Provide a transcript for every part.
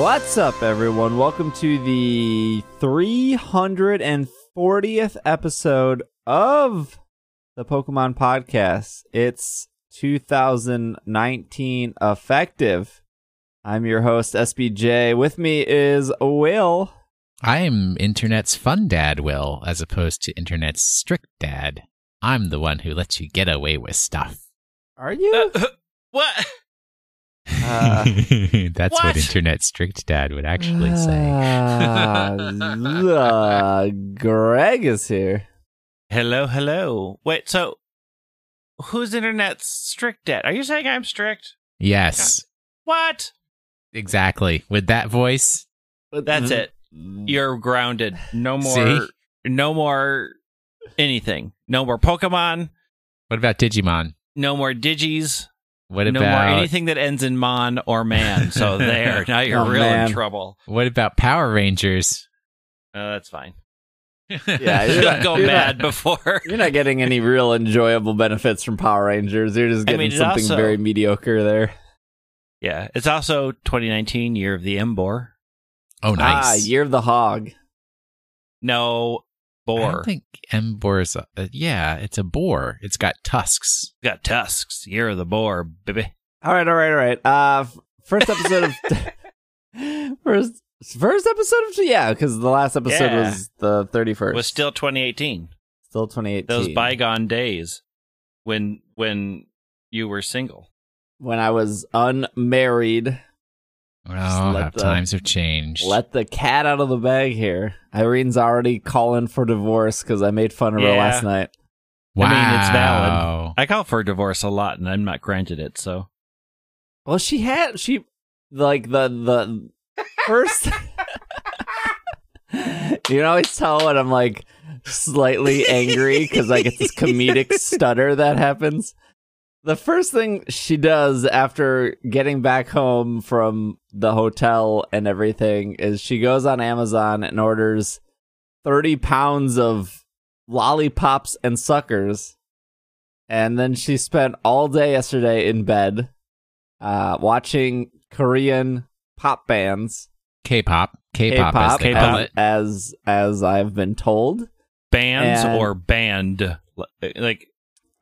What's up, everyone? Welcome to the 340th episode of the Pokemon Podcast. It's 2019 effective. I'm your host, SBJ. With me is Will. I'm internet's fun dad, Will, as opposed to internet's strict dad. I'm the one who lets you get away with stuff. Are you? Uh, what? Uh, That's what? what? internet strict dad would actually say. Ah, uh, Greg is here. Hello, hello. Wait, so who's internet strict dad? Are you saying I'm strict? Yes, What? exactly. With that voice, That's it. You're grounded. No more. See? No more anything. No more Pokemon. what about Digimon? No more Digis. What no more about anything that ends in mon or man. So there. Now you're Oh, real man. in trouble. what about Power Rangers? Uh, that's fine. Yeah, you're not- go you're mad not- before. You're not getting any real enjoyable benefits from Power Rangers. You're just I getting mean, something also- very mediocre there. yeah, it's also 2019 year of the Emboar. Oh, nice. Ah, Year of the Hog. No I boar. don't think Emboar is. A, uh, yeah, it's a boar. It's got tusks. Got tusks. Year of the boar, baby. All right, all right, all right. Uh, first episode of first first episode of yeah, because the last episode Yeah. was the thirty first. was still 2018. still twenty eighteen. Those bygone days when when you were single. when I was unmarried. Oh, let the- times have changed. Let the cat out of the bag here. Irene's already calling for divorce because I made fun of her last night. wow. I mean, it's valid. I call for divorce a lot, and I'm not granted it. So Well, she had she like the the first. you can always tell when I'm like slightly angry because I get this comedic stutter that happens. The first thing she does after getting back home from the hotel and everything is she goes on Amazon and orders 30 pounds of lollipops and suckers. And then she spent all day yesterday in bed uh, watching Korean pop bands, K-pop. K-pop, K-pop, they call as, as as I've been told. bands And- or band, like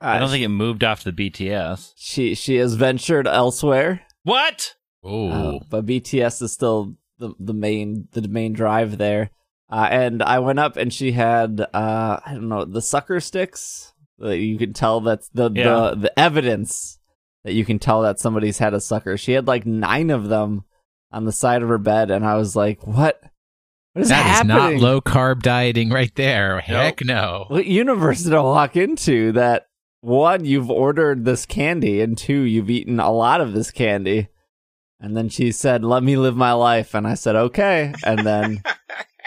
I don't think it moved off to BTS. she she has ventured elsewhere, What? Oh, uh, but BTS is still the the main the main drive there. Uh, and I went up and she had uh, I don't know the sucker sticks. You can tell that's the, Yeah. the the evidence that you can tell that somebody's had a sucker. She had like nine of them on the side of her bed, and I was like, "What? What is that is happening? not low carb dieting right there. Heck no. What universe did I walk into that one, you've ordered this candy, and two, you've eaten a lot of this candy? And then she said, Let me live my life. And I said, Okay. And then,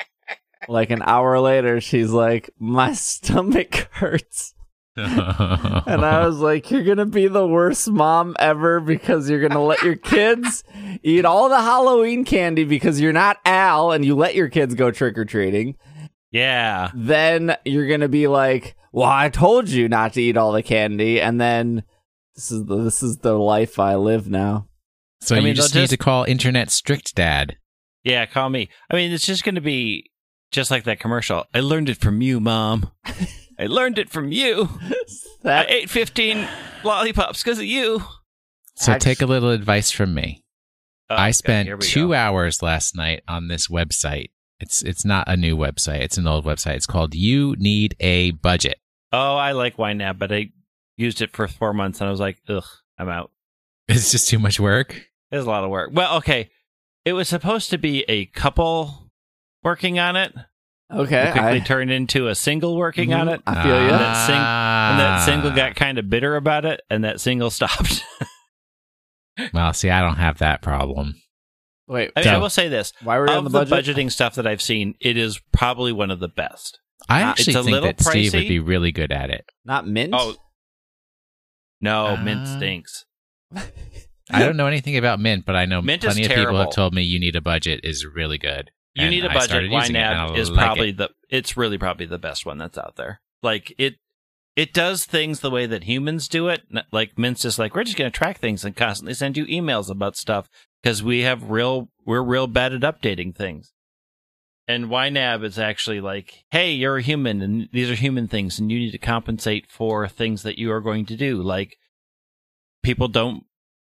like an hour later, she's like, My stomach hurts. And I was like, You're going to be the worst mom ever because you're going to let your kids eat all the Halloween candy because you're not Al and you let your kids go trick or treating Yeah. then you're gonna be like, "Well, I told you not to eat all the candy," and then this is the this is the life I live now. so I you mean, just need just- to call internet strict dad. Yeah, call me. I mean, it's just going to be just like that commercial. I learned it from you, mom. I learned it from you. I ate 15 lollipops because of you. So Actu- take a little advice from me. Oh, I spent here we two go. hours last night on this website. It's it's not a new website. It's an old website. It's called You Need a Budget. Oh, I like YNAB, but I used it for four months and I was like, ugh, I'm out. It's just too much work. It's a lot of work. Well, okay. It was supposed to be a couple working on it. okay. It quickly I, turned into a single working on Mhm, it. I feel you. And that sing- And that single Ah. got kind of bitter about it, and that single stopped. Well, see, I don't have that problem. Wait, I, mean, I will say this: why were you on of the the, budget? budgeting stuff that I've seen, it is probably one of the best. I Uh, actually it's a think little that Steve would be really good at it. Not mint. Oh, no, mint Uh, stinks. I don't know anything about Mint, but I know Mint is plenty of people have told me you need a budget is really good. You need a budget. started using it, and YNAB is like probably it. the. It's really probably the best one that's out there. Like it, it does things the way that humans do it. Like Mint's just like we're just going to track things and constantly send you emails about stuff. because we have real we're real bad at updating things. And YNAB is actually like, hey, you're a human, and these are human things, and you need to compensate for things that you are going to do. Like, people don't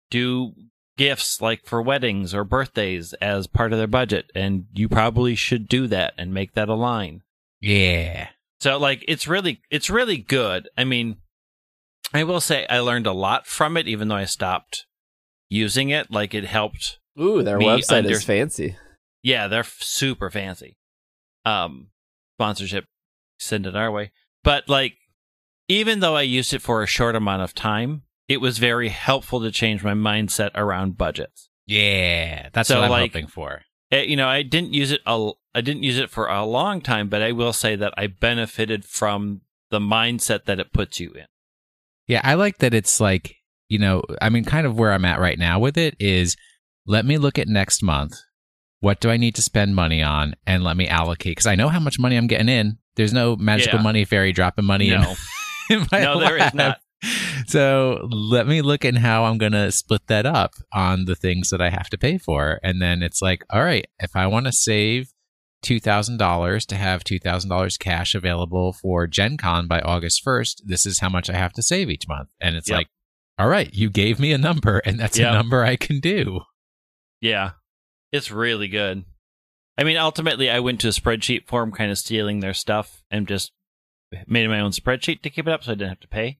do gifts like for weddings or birthdays as part of their budget, and you probably should do that and make that a line. Yeah. So, like, it's really, it's really good. I mean, I will say I learned a lot from it, even though I stopped using it. Like, it helped Ooh, their website under- is fancy. Yeah, they're f- super fancy. Um, sponsorship, send it our way. But like, even though I used it for a short amount of time, it was very helpful to change my mindset around budgets. Yeah. That's So, what I'm like- hoping for. Eh, you know, I didn't use it. A, I didn't use it for a long time, but I will say that I benefited from the mindset that it puts you in. Yeah, I like that it's like, you know, I mean, kind of where I'm at right now with it is let me look at next month. What do I need to spend money on? And let me allocate because I know how much money I'm getting in. There's no magical Yeah. money fairy dropping money No, in my no, there is not. So let me look at how I'm going to split that up on the things that I have to pay for. And then it's like, all right, if I want to save $2,000 to have $2,000 cash available for Gen Con by August 1st, this is how much I have to save each month. And it's Yep. like, all right, you gave me a number and that's Yep. a number I can do. Yeah, it's really good. I mean, ultimately, I went to a spreadsheet form, kind of stealing their stuff, and just made my own spreadsheet to keep it up, so I didn't have to pay.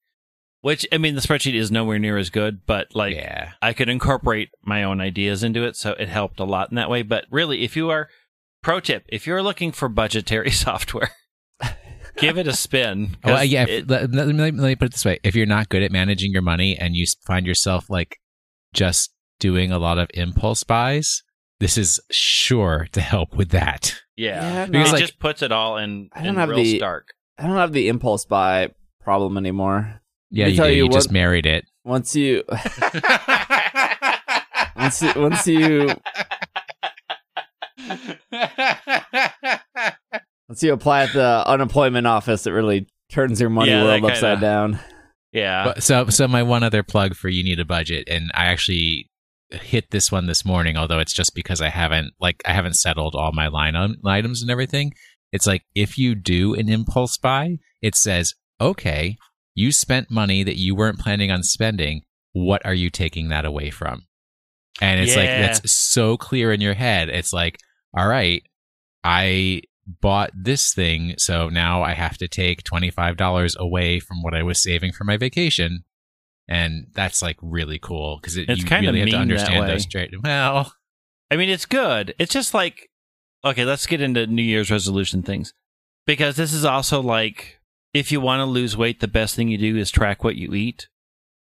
Which I mean, the spreadsheet is nowhere near as good, but like yeah. I could incorporate my own ideas into it, so it helped a lot in that way. But really, if you are pro tip, if you're looking for budgetary software, give it a spin. Well, yeah. it- let, let me, let me put it this way: if you're not good at managing your money and you find yourself like just doing a lot of impulse buys, this is sure to help with that. yeah, Yeah, it like- just puts it all in, I don't in have real the- stark. I don't have the impulse buy problem anymore. Yeah, you tell do. you You, just what- married it. Once you, once you, once you, once you apply at the unemployment office, it really turns your money Yeah, that world kinda- upside down. yeah, But- so, so my one other plug for you need a budget, and I actually hit this one this morning. Although it's just because I haven't like I haven't settled all my line item- items and everything. It's like if you do an impulse buy, it says, okay, you spent money that you weren't planning on spending. What are you taking that away from? And it's like that's so clear in your head. It's like, all right, I bought this thing, so now I have to take $25 away from what I was saving for my vacation. And that's like really cool because it, It's you kinda really have to mean that understand way. those straight. Well, I mean, it's good. It's just like, okay, let's get into New Year's resolution things. Because this is also like, if you want to lose weight, the best thing you do is track what you eat.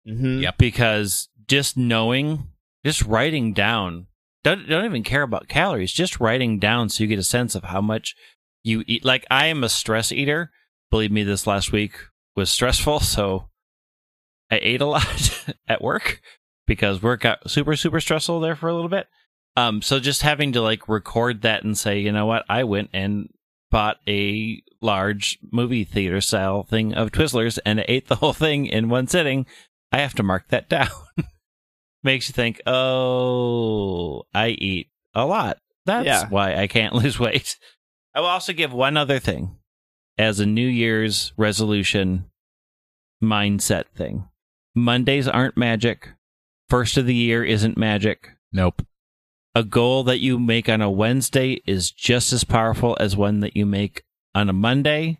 Mm-hmm. Yep. Because just knowing, just writing down, don't, don't even care about calories, just writing down so you get a sense of how much you eat. Like, I am a stress eater. Believe me, this last week was stressful. So I ate a lot at work because work got super, super stressful there for a little bit. Um, so just having to like record that and say, you know what, I went and bought a large movie theater style thing of Twizzlers and ate the whole thing in one sitting. I have to mark that down. Makes you think, oh, I eat a lot. That's Yeah. why I can't lose weight. I will also give one other thing as a New Year's resolution mindset thing. Mondays aren't magic. First of the year isn't magic nope. a goal that you make on a Wednesday is just as powerful as one that you make on a Monday.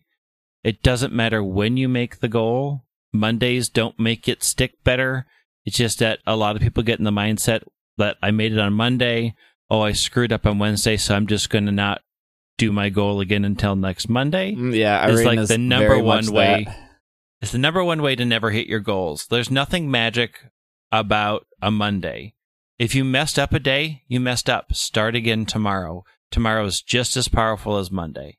It doesn't matter when you make the goal. Mondays don't make it stick better. It's just that a lot of people get in the mindset that I made it on Monday. Oh, I screwed up on Wednesday, so I'm just going to not do my goal again until next Monday. Mm, Yeah, It's like Irina's the number one way- that. It's the number one way to never hit your goals. There's nothing magic about a Monday. If you messed up a day, you messed up. Start again tomorrow. Tomorrow is just as powerful as Monday.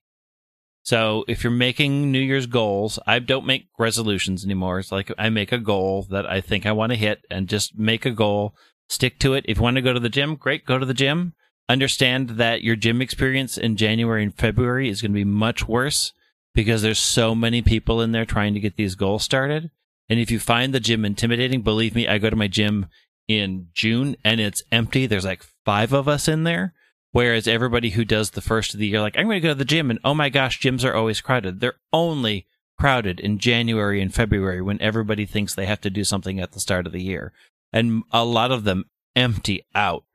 So if you're making New Year's goals, I don't make resolutions anymore. It's like I make a goal that I think I want to hit and just make a goal, stick to it. If you want to go to the gym, great, go to the gym. Understand that your gym experience in January and February is going to be much worse because there's so many people in there trying to get these goals started. And if you find the gym intimidating, believe me, I go to my gym in June and it's empty. There's like five of us in there. Whereas everybody who does the first of the year, like, I'm going to go to the gym and oh my gosh, gyms are always crowded. They're only crowded in January and February when everybody thinks they have to do something at the start of the year. And a lot of them empty out.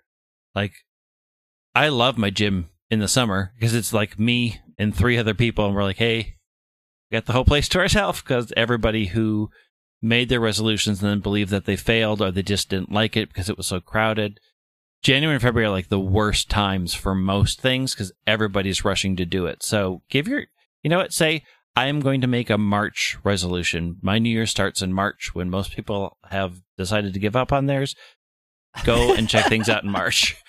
Like, I love my gym in the summer because it's like me and three other people, and we're like, hey, we got the whole place to ourselves because everybody who made their resolutions and then believed that they failed or they just didn't like it because it was so crowded. January and February are like the worst times for most things because everybody's rushing to do it. So give your, you know what, say, I am going to make a March resolution. My New Year starts in March when most people have decided to give up on theirs. Go and check things out in March.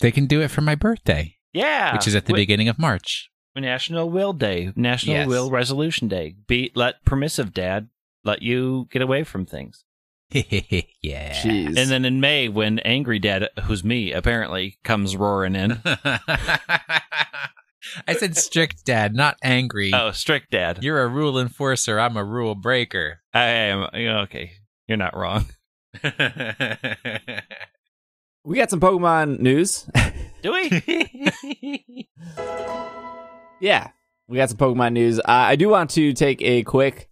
They can do it for my birthday, Yeah. which is at the beginning of March. National Will Day, National Yes. Will Resolution Day. Be let permissive dad let you get away from things. yeah. Jeez. And then in May, when angry dad, who's me apparently, comes roaring in. I said strict dad, not angry. oh, strict dad. You're a rule enforcer. I'm a rule breaker. I am okay. You're not wrong. we got some Pokemon news. Do we? Yeah, we got some Pokemon news. Uh, I do want to take a quick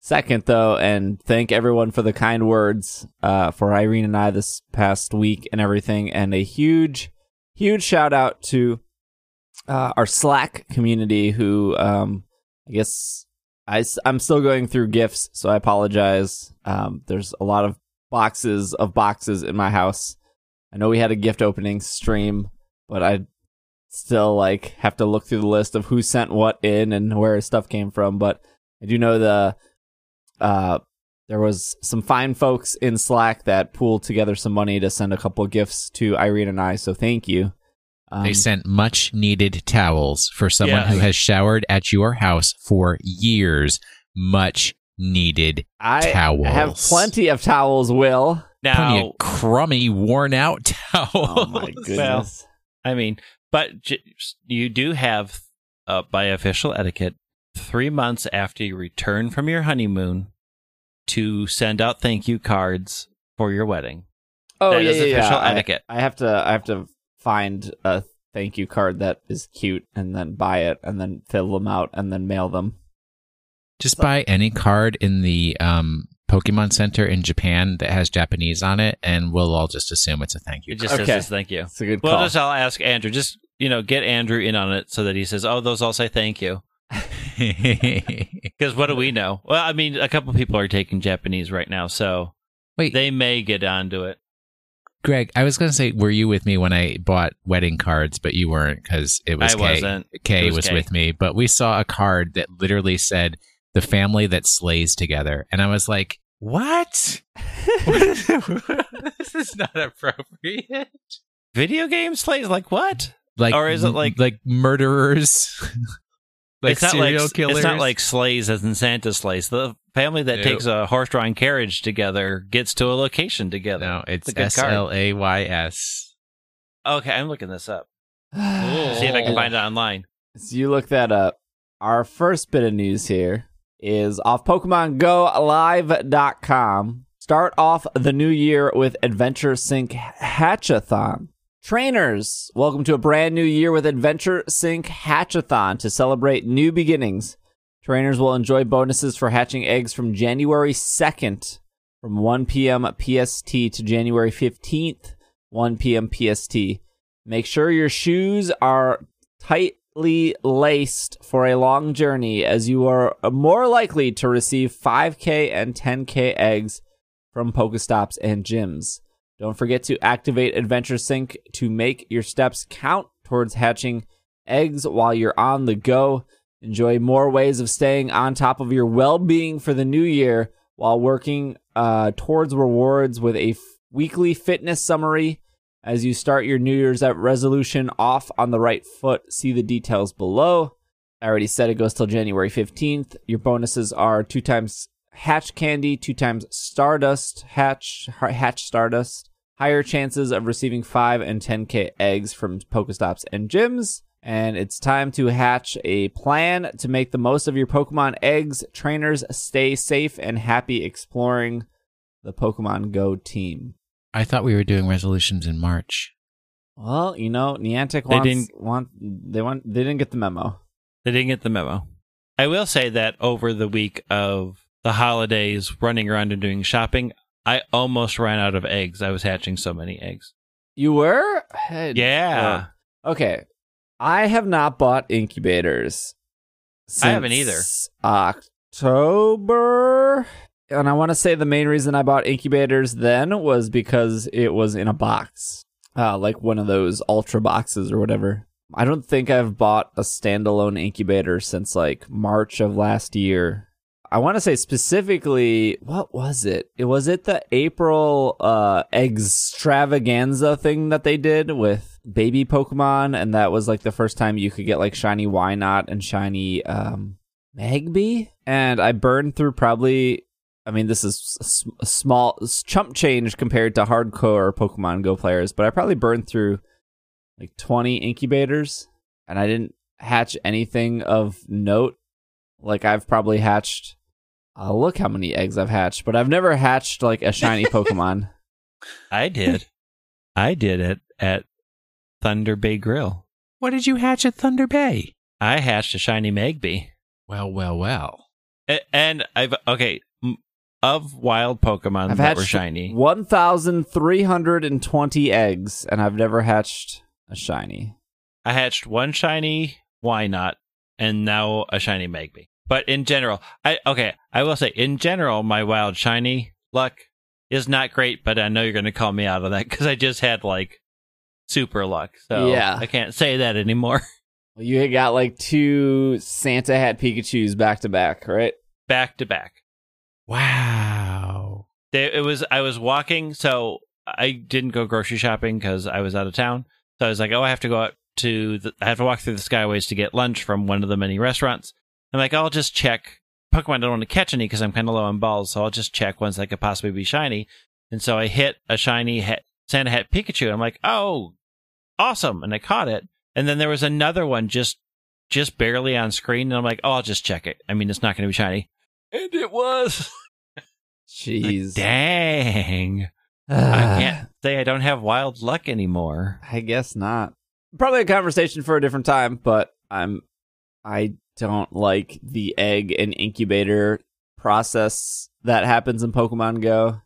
second though and thank everyone for the kind words uh, for Irene and I this past week and everything, and a huge, huge shout out to uh, our Slack community who, um, I guess. I, am still going through gifts, so I apologize. Um, there's a lot of boxes of boxes in my house. I know we had a gift opening stream, but I still like have to look through the list of who sent what in and where his stuff came from. But I do know the uh there was some fine folks in Slack that pooled together some money to send a couple of gifts to Irene and I. So thank you. Um, they sent much needed towels for someone Yes. who has showered at your house for years. Much needed I towels. I have plenty of towels. Will. Now, Plenty now, of crummy, worn out towels. Oh my goodness. I mean, but you do have, uh, by official etiquette, three months after you return from your honeymoon to send out thank you cards for your wedding. Oh That yeah, is yeah, yeah. official I- etiquette. I have to. I have to find a thank you card that is cute and then buy it and then fill them out and then mail them. Just buy any card in the um, Pokemon Center in Japan that has Japanese on it, and we'll all just assume it's a thank you. It just Okay. says this, thank you. It's a good Well, call. just I'll ask Andrew. Just you know, get Andrew in on it so that he says, "Oh, those all say thank you." Because what do we know? Well, I mean, a couple people are taking Japanese right now, so Wait, they may get onto it. Greg, I was going to say, were you with me when I bought wedding cards, but you weren't because it was I Kay. wasn't. Kay It was was, Kay. with me, but we saw a card that literally said "the family that slays together," and I was like, "What? this is not appropriate." Video game slays like what? Like, Or is it like- like murderers, like it's not serial like killers? it's not like sleighs as in Santa sleighs. The family that No. takes a horse-drawn carriage together gets to a location together. no, it's a good S card. L A Y S. Okay, I'm looking this up. See if I can find it online. So you look that up. Our first bit of news here is off PokemonGoLive.com. Start off the new year with Adventure Sync Hatchathon. Trainers, welcome to a brand new year with Adventure Sync Hatchathon to celebrate new beginnings. Trainers will enjoy bonuses for hatching eggs from January 2nd from 1 p.m. PST to January 15th, 1 p.m. PST. Make sure your shoes are tightly laced for a long journey as you are more likely to receive 5k and 10k eggs from Pokestops and gyms. Don't forget to activate Adventure Sync to make your steps count towards hatching eggs while you're on the go. Enjoy more ways of staying on top of your well-being for the new year while working uh, towards rewards with a f- weekly fitness summary as you start your New Year's at resolution off on the right foot. See the details below. I already said it goes till January 15th. Your bonuses are two times hatch candy, two times stardust, hatch, hatch stardust, higher chances of receiving 5 and 10k eggs from Pokestops and gyms. And it's time to hatch a plan to make the most of your Pokemon eggs. Trainers, stay safe and happy exploring the Pokemon Go team. I thought we were doing resolutions in March. Well, you know, Niantic They didn't- want they want they didn't get the memo. They didn't get the memo. I will say that over the week of the holidays, running around and doing shopping, I almost ran out of eggs. I was hatching so many eggs. You were? Hey, Yeah. uh, okay. I have not bought incubators. I haven't either. October. And I want to say the main reason I bought incubators then was because it was in a box, uh, like one of those ultra boxes or whatever. I don't think I've bought a standalone incubator since like March of last year. I want to say specifically, what was it? It was it the April uh extravaganza thing that they did with baby Pokemon, and that was like the first time you could get like shiny Wynaut and shiny um Magby. And I burned through probably, I mean, this is a, small chump change compared to hardcore Pokemon Go players, but I probably burned through like 20 incubators, and I didn't hatch anything of note. Like I've probably hatched. Uh, look how many eggs I've hatched, but I've never hatched like a shiny Pokemon. I did. I did it at Thunder Bay Grill. What did you hatch at Thunder Bay? I hatched a shiny Magby. Well, well, well. And I've, okay, m- of wild Pokemon I've that were shiny, 1,320 eggs, and I've never hatched a shiny. I hatched one shiny Wynaut? and now a shiny Magby. But in general, I okay, I will say in general, my wild shiny luck is not great. But I know you're going to call me out of that because I just had like super luck, so Yeah. I can't say that anymore. Well, you got like two Santa hat Pikachu's back to back, right? back to back. Wow. There, it was I was walking, so I didn't go grocery shopping because I was out of town. So I was like, oh, I have to go out to the, I have to walk through the Skyways to get lunch from one of the many restaurants. I'm like, I'll just check. Pokemon don't want to catch any because I'm kind of low on balls, so I'll just check ones that could possibly be shiny. And so I hit a shiny hat, Santa Hat Pikachu. I'm like, oh, awesome! And I caught it. And then there was another one just just barely on screen, and I'm like, oh, I'll just check it. I mean, it's not going to be shiny, and it was. Jeez. Dang. I can't say I don't have wild luck anymore. I guess not. Probably a conversation for a different time, but I'm I don't like the egg and incubator process that happens in Pokemon Go.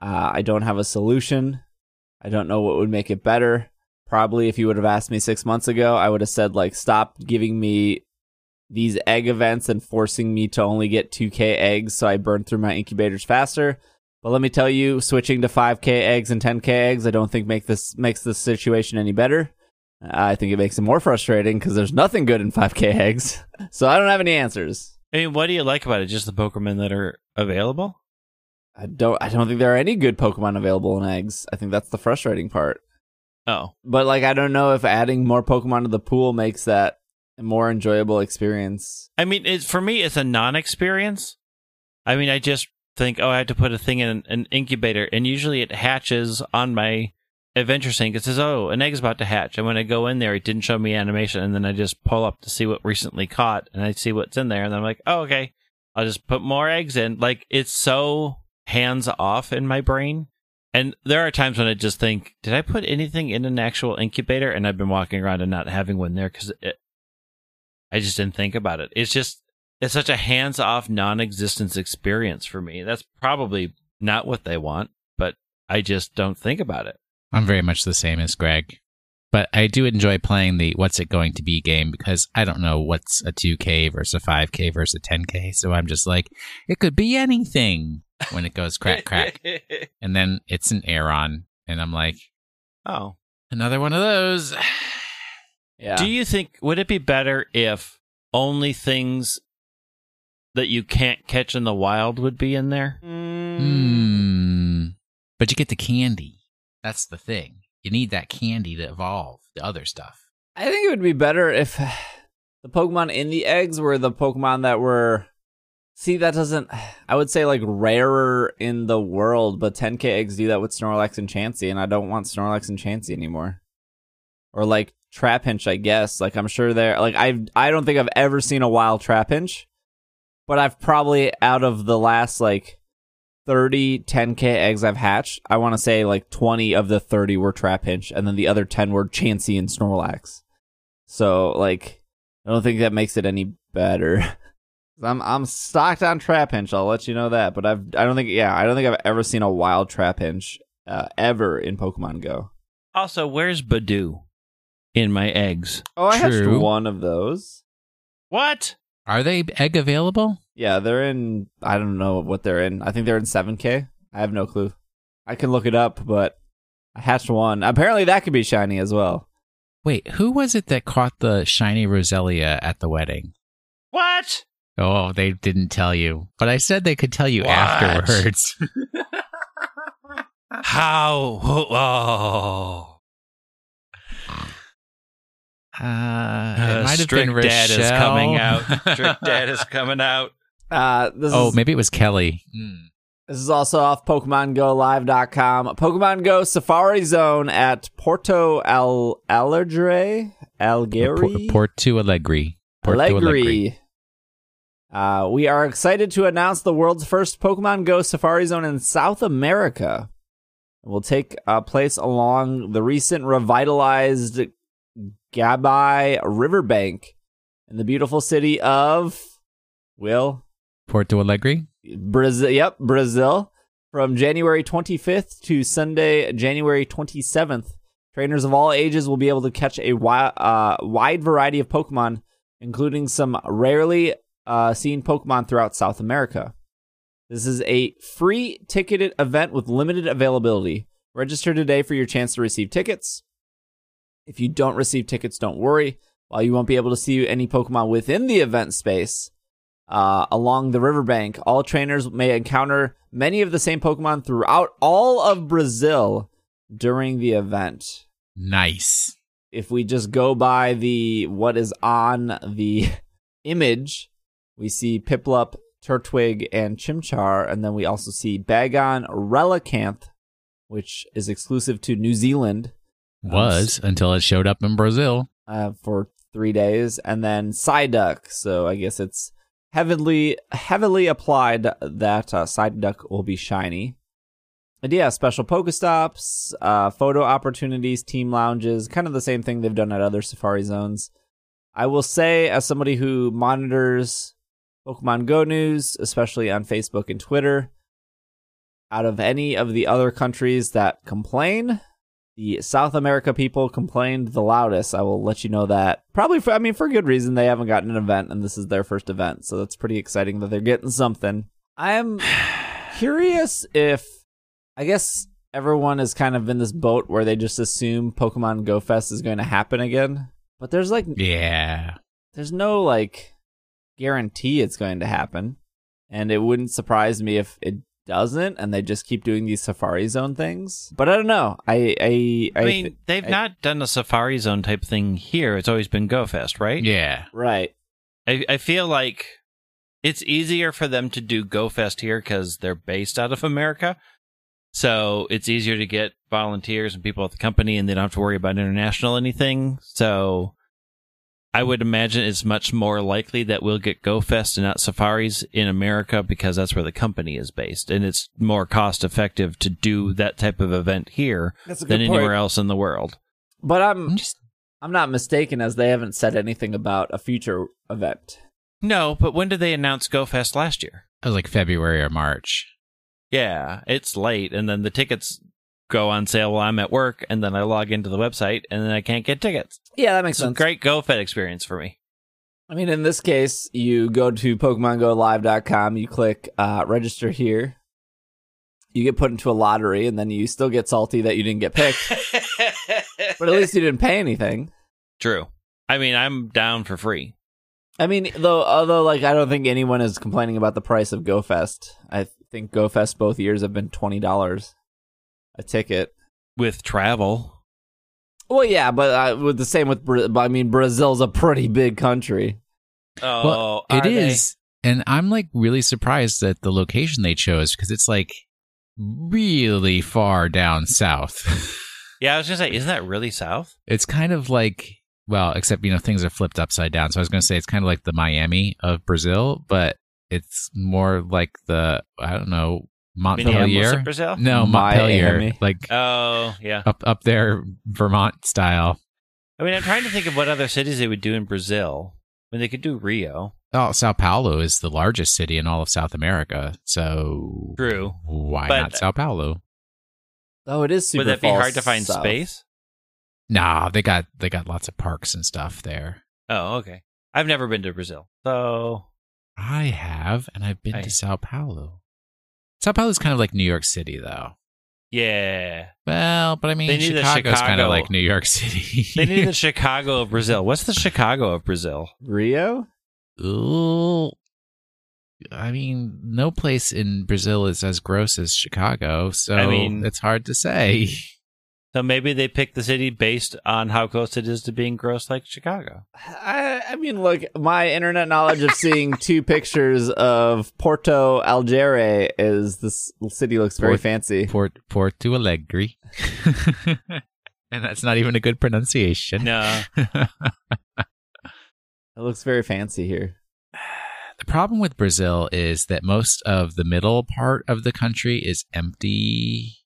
Uh, I don't have a solution. I don't know what would make it better. Probably if you would have asked me six months ago, I would have said like stop giving me these egg events and forcing me to only get 2k eggs so I burn through my incubators faster. But let me tell you, switching to 5k eggs and 10k eggs, I don't think make this makes this situation any better. I think it makes it more frustrating because there's nothing good in 5k eggs. So I don't have any answers. I mean, what do you like about it? Just the Pokemon that are available? I don't I don't think there are any good Pokemon available in eggs. I think that's the frustrating part. Oh, But like I don't know if adding more Pokemon to the pool makes that more enjoyable experience. I mean, for me, it's a non-experience. I mean, I just think, oh, I have to put a thing in an, incubator, and usually it hatches on my adventure sync. It says, oh, an egg's about to hatch, and when I go in there, it didn't show me animation, and then I just pull up to see what recently caught, and I see what's in there, and then I'm like, oh, okay, I'll just put more eggs in. Like it's so hands off in my brain. And there are times when I just think, did I put anything in an actual incubator? And I've been walking around and not having one there because I just didn't think about it. It's just, it's such a hands off, non existence experience for me. That's probably not what they want, but I just don't think about it. I'm very much the same as Greg. But I do enjoy playing the what's it going to be game because I don't know what's a 2K versus a 5K versus a 10K. So I'm just like, it could be anything when it goes crack, crack. And then it's an Aron. And I'm like, oh. another one of those. Yeah. Do you think, would it be better if only things that you can't catch in the wild would be in there? Hmm. But you get the candy. That's the thing. You need that candy to evolve the other stuff. I think it would be better if the Pokemon in the eggs were the Pokemon that were. See, that doesn't. I would say like rarer in the world, but 10k eggs do that with Snorlax and Chansey, and I don't want Snorlax and Chansey anymore. Or like trap Trapinch, I guess. Like I'm sure there. Like I, I don't think I've ever seen a wild trap Trapinch, but I've probably out of the last like 30 10k eggs I've hatched, I want to say like 20 of the 30 were trap Trapinch, and then the other 10 were Chansey and Snorlax. So like, I don't think that makes it any better. I'm I'm stocked on trap Trapinch. I'll let you know that. But I've I don't think yeah I don't think I've ever seen a wild Trapinch uh, ever in Pokemon Go. Also, where's Budew in my eggs? Oh, I hatched one of those. What? Are they egg available? Yeah, they're in. I don't know what they're in. I think they're in 7K. I have no clue. I can look it up, but I hatched one. Apparently, that could be shiny as well. Wait, who was it that caught the shiny Roselia at the wedding? What? Oh, they didn't tell you. But I said they could tell you What? afterwards. How? Oh. Uh, it Uh, might have been Dad is coming out. Strict Dad is coming out. Uh, this oh, is, maybe it was Kelly. Hmm. This is also off PokemonGoLive.com. Pokemon Go Safari Zone at Porto Al Alegre, Algeri, Porto Alegre. Porto Allegri. Uh, we are excited to announce the world's first Pokemon Go Safari Zone in South America. It will take uh, place along the recent revitalized Guaíba Riverbank in the beautiful city of Will Porto Alegre. Brazil. Yep, Brazil. From January 25th to Sunday, January 27th, trainers of all ages will be able to catch a wi- uh, wide variety of Pokemon, including some rarely uh, seen Pokemon throughout South America. This is a free ticketed event with limited availability. Register today for your chance to receive tickets. If you don't receive tickets, don't worry. While you won't be able to see any Pokemon within the event space, uh, along the riverbank. All trainers may encounter many of the same Pokemon throughout all of Brazil during the event. Nice. If we just go by the what is on the image, we see Piplup, Turtwig, and Chimchar, and then we also see Bagon, Relicanth, which is exclusive to New Zealand Was until it showed up in Brazil. uh, for three days, and then Psyduck. So I guess it's heavily heavily applied that uh, Psyduck will be shiny. And yeah, special Pokestops, uh, photo opportunities, team lounges, kind of the same thing they've done at other Safari zones. I will say, as somebody who monitors Pokemon Go news, especially on Facebook and Twitter, out of any of the other countries that complain, the South America people complained the loudest. I will let you know that. Probably, for, I mean, for good reason. They haven't gotten an event, and this is their first event, so that's pretty exciting that they're getting something. I am curious if, I guess everyone is kind of in this boat where they just assume Pokemon Go Fest is going to happen again, but there's like, Yeah. there's no like guarantee it's going to happen, and it wouldn't surprise me if it doesn't, and they just keep doing these Safari Zone things. But I don't know. I I I, mean, they've I- not done a Safari Zone type thing here. It's always been GoFest, right? Yeah. right. I, I feel like it's easier for them to do GoFest here because they're based out of America. So it's easier to get volunteers and people at the company, and they don't have to worry about international anything. So I would imagine it's much more likely that we'll get GoFest and not safaris in America because that's where the company is based, and it's more cost effective to do that type of event here That's a than anywhere else in the world. But I'm I'm just I'm not mistaken as they haven't said anything about a future event. No, but when did they announce GoFest last year? it was like February or March. Yeah, it's late, and then the tickets go on sale while I'm at work, and then I log into the website, and then I can't get tickets. Yeah, that makes It's a sense. great GoFed experience for me. I mean, in this case, you go to PokemonGoLive.com, you click uh, register here, you get put into a lottery, and then you still get salty that you didn't get picked. but at least you didn't pay anything. True. I mean, I'm down for free. I mean, though, although like I don't think anyone is complaining about the price of GoFest. I think GoFest both years have been twenty dollars a ticket. With travel, Well, yeah, but uh, with the same with Bra- but I mean, Brazil's a pretty big country. oh, well, it is, and I'm like really surprised at the location they chose because it's like really far down south. Yeah, I was gonna say, isn't that really south? it's kind of like well, except you know things are flipped upside down. So I was going to say it's kind of like the Miami of Brazil, but it's more like the I don't know Montpelier. Brazil. No, Montpelier. Miami. Like Oh yeah. up up there, Vermont style. I mean, I'm trying to think of what other cities they would do in Brazil. I mean, they could do Rio. Oh, Sao Paulo is the largest city in all of South America. So True. why But- not Sao Paulo? Oh, it is super. would that be hard to find south. space? Nah, they got they got lots of parks and stuff there. Oh, okay. I've never been to Brazil, so I have, and I've been I- to Sao Paulo. Sao Paulo is kind of like New York City, though. yeah. Well, but I mean, They need a kind of like New York City. They need the Chicago of Brazil. What's the Chicago of Brazil? Rio. Ooh. I mean, no place in Brazil is as gross as Chicago, so I mean- it's hard to say. So maybe they picked the city based on how close it is to being gross like Chicago. I, I mean, look, my internet knowledge of seeing two pictures of Porto Alegre is this city looks very Port- fancy. Port Porto Alegre, and that's not even a good pronunciation. No. It looks very fancy here. The problem with Brazil is that most of the middle part of the country is empty.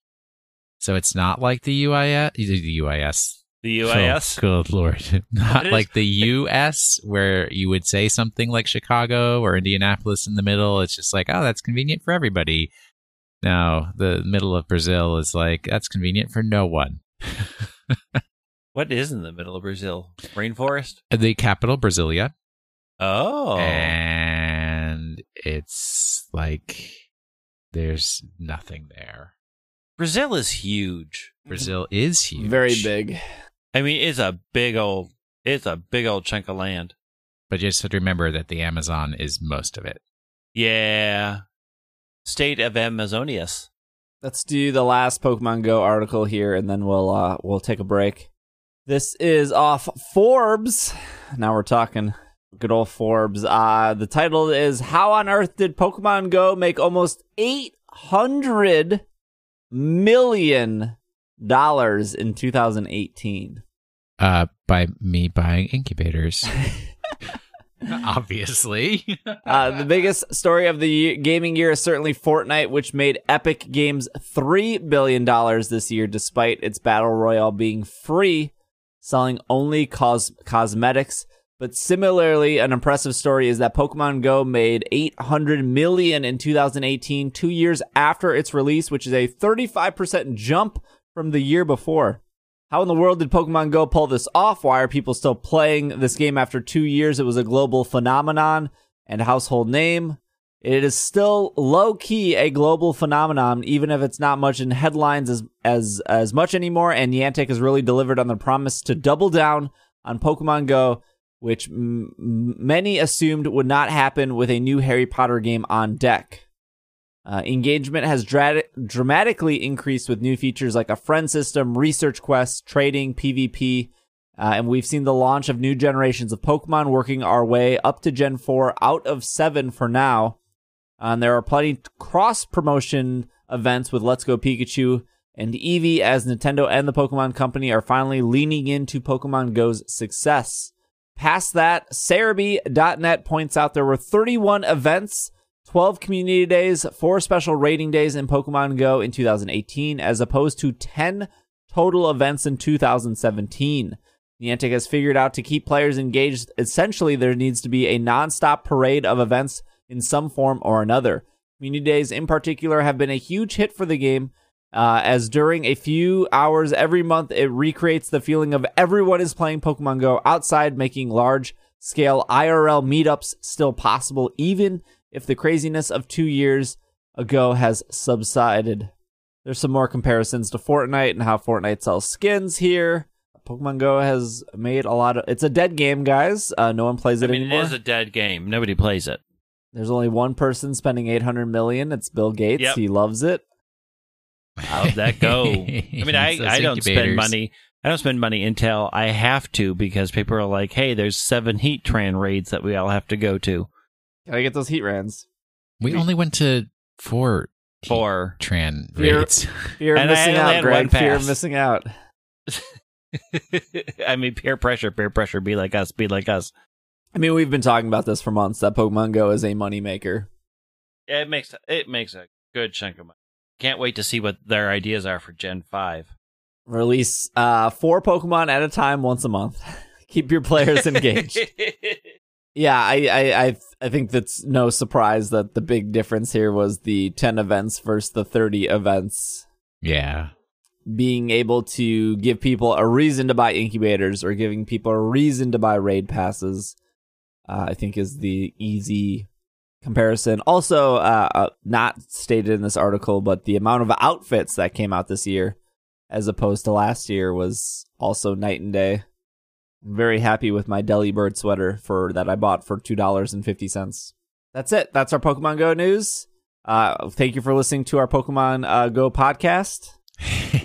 So it's not like the UIS, the UIS. The UIS? Oh, good lord. Not is- like the US where you would say something like Chicago or Indianapolis in the middle. It's just like, oh, that's convenient for everybody. No, the middle of Brazil is like, that's convenient for no one. What is in the middle of Brazil? Rainforest? Uh, the capital, Brasilia. Oh. And it's like, there's nothing there. Brazil is huge. Brazil is huge. Very big. I mean, it's a big old it's a big old chunk of land. But just have to remember that the Amazon is most of it. Yeah. State of Amazonias. Let's do the last Pokemon Go article here, and then we'll uh, we'll take a break. This is off Forbes. Now we're talking good old Forbes. Uh, the title is "How on Earth did Pokemon Go make almost eight hundred million dollars in 2018?" Uh, by me buying incubators. Obviously. Uh, the biggest story of the gaming year is certainly Fortnite, which made Epic Games $3 billion this year, despite its Battle Royale being free, selling only cos- cosmetics. But similarly, an impressive story is that Pokemon Go made 800 million in 2018, two years after its release, which is a 35% jump from the year before. How in the world did Pokemon Go pull this off? Why are people still playing this game after two years? It was a global phenomenon and household name. It is still low key a global phenomenon, even if it's not much in headlines as as as much anymore. And Niantic has really delivered on the promise to double down on Pokemon Go, which m- many assumed would not happen with a new Harry Potter game on deck. Uh, engagement has dra- dramatically increased with new features like a friend system, research quests, trading, PvP, uh, and we've seen the launch of new generations of Pokemon working our way up to Gen 4 out of 7 for now. Uh, and there are plenty cross promotion events with Let's Go Pikachu and Eevee as Nintendo and the Pokemon Company are finally leaning into Pokemon Go's success. Past that, Serebii.net points out there were 31 events 12 community days, 4 special rating days in Pokemon Go in 2018, as opposed to 10 total events in 2017. Niantic has figured out to keep players engaged. Essentially, there needs to be a non-stop parade of events in some form or another. Community days, in particular, have been a huge hit for the game, uh, as during a few hours every month, it recreates the feeling of everyone is playing Pokemon Go outside, making large-scale IRL meetups still possible, even if the craziness of two years ago has subsided. There's some more comparisons to Fortnite and how Fortnite sells skins here. Pokemon Go has made a lot of. It's a dead game, guys. Uh, no one plays I it mean, anymore. it is a dead game. Nobody plays it. There's only one person spending 800 million. It's Bill Gates. Yep. He loves it. How'd that go? I mean, I, I don't spend money. I don't spend money until I have to because people are like, "Hey, there's seven Heatran raids that we all have to go to." Gotta get those Heatrans. We only went to four For Tran raids. Fear of And I missing out, had Greg. one Fear of missing out. I mean, peer pressure, peer pressure. Be like us. Be like us. I mean, we've been talking about this for months that Pokemon Go is a moneymaker. It makes it makes a good chunk of money. Can't wait to see what their ideas are for Gen 5. Release uh, four Pokemon at a time once a month. Keep your players engaged. yeah, I, I, I, I think that's no surprise that the big difference here was the 10 events versus the 30 events. Yeah. Being able to give people a reason to buy incubators or giving people a reason to buy raid passes, uh, I think is the easy comparison. Also, uh, uh, not stated in this article, but the amount of outfits that came out this year as opposed to last year was also night and day. I'm very happy with my Delibird sweater for that I bought for two dollars and fifty cents. That's it. That's our Pokemon Go news. Uh, thank you for listening to our Pokemon uh, Go podcast.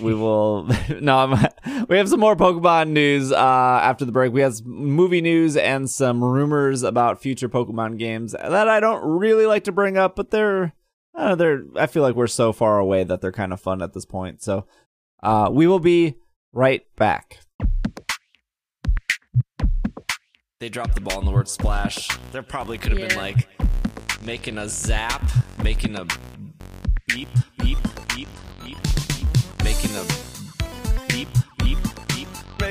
We will no I'm, we have some more pokemon news uh after the break. We have movie news and some rumors about future pokemon games that i don't really like to bring up but they're uh, they're i feel like we're so far away that they're kind of fun at this point. So uh we will be right back. They dropped the ball in the word splash. There probably could have Yeah. been like making a zap making a beep beep beep beep beep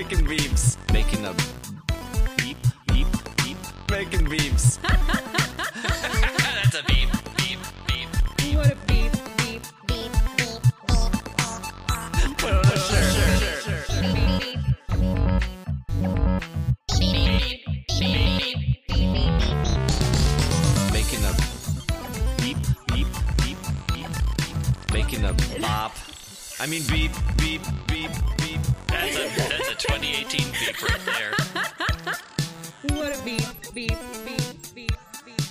making beeps making a beep beep beep making beeps That's a beep, beep, beep. What a beep, beep, beep, beep, Put on a shirt. making a beep beep beep beep beep making a bop I mean beep beep beep beep That's a, that's a 2018 beep right there. What a beep, beep, beep, beep, beep, beep.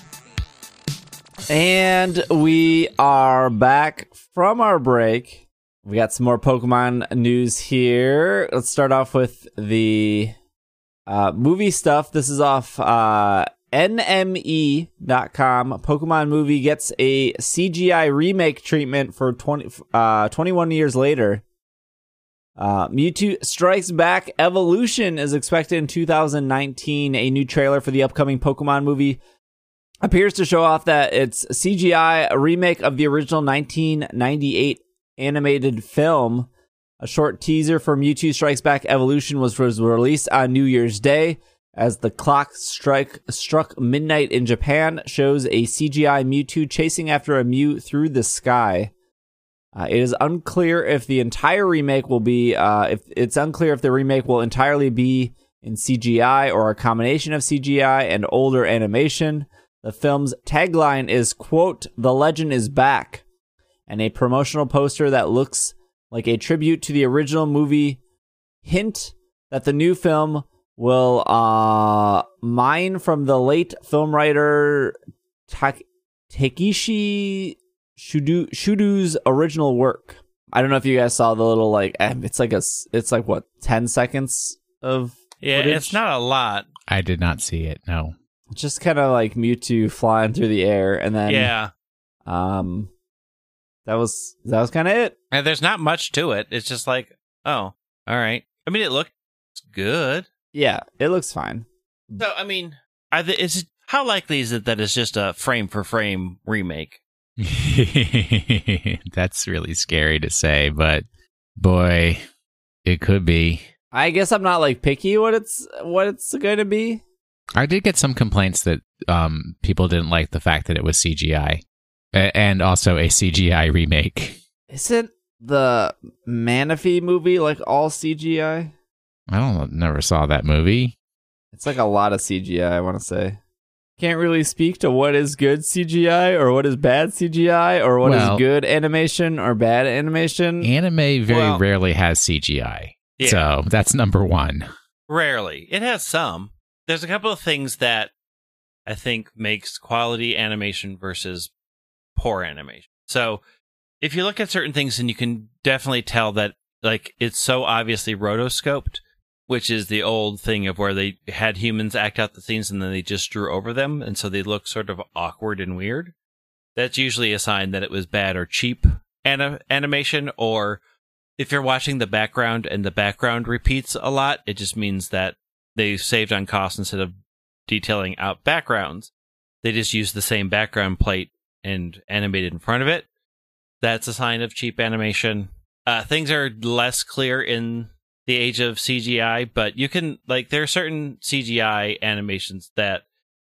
And we are back from our break. We got some more Pokemon news here. Let's start off with the uh, movie stuff. This is off uh, NME.com. Pokemon movie gets a CGI remake treatment for 20, uh, 21 years later. Uh, Mewtwo Strikes Back Evolution is expected in 2019. A new trailer for the upcoming Pokemon movie appears to show off that it's CGI, a remake of the original 1998 animated film. A short teaser for Mewtwo Strikes Back Evolution was, was released on New Year's Day. As the clock strike struck midnight in Japan, shows a CGI Mewtwo chasing after a Mew through the sky. Uh, it is unclear if the entire remake will be. Uh, if it's unclear if the remake will entirely be in CGI or a combination of CGI and older animation. The film's tagline is quote, "The legend is back." And a promotional poster that looks like a tribute to the original movie hint that the new film will uh mine from the late film writer Tak- Takeshi Shudo Shudo's original work. I don't know if you guys saw the little like eh, it's like a it's like what 10 seconds of Yeah, footage? it's not a lot. I did not see it. No. just kind of like Mewtwo flying through the air, and then yeah. um, that was that was kind of it. And there's not much to it. It's just like, oh, all right. I mean, it looked good. Yeah, it looks fine. So, I mean, are the, is it, how likely is it that it's just a frame for frame remake? That's really scary to say, but boy, it could be. I guess I'm not like picky what it's what it's going to be. I did get some complaints that um, people didn't like the fact that it was CGI A- and also a CGI remake. Isn't the Manaphy movie like all CGI? I don't never saw that movie. It's like a lot of CGI. I want to say. Can't really speak to what is good CGI or what is bad CGI or what is Well- good animation or bad animation. Anime very Well- rarely has CGI. Yeah. So that's number one. Rarely. It has some. There's a couple of things that I think makes quality animation versus poor animation. So if you look at certain things and you can definitely tell that like it's so obviously rotoscoped, which is the old thing of where they had humans act out the scenes and then they just drew over them and so they look sort of awkward and weird. That's usually a sign that it was bad or cheap animation or if you're watching the background and the background repeats a lot, it just means that they saved on cost instead of detailing out backgrounds. They just used the same background plate and animated in front of it. That's a sign of cheap animation. Uh, things are less clear in the age of CGI, but you can like there are certain CGI animations that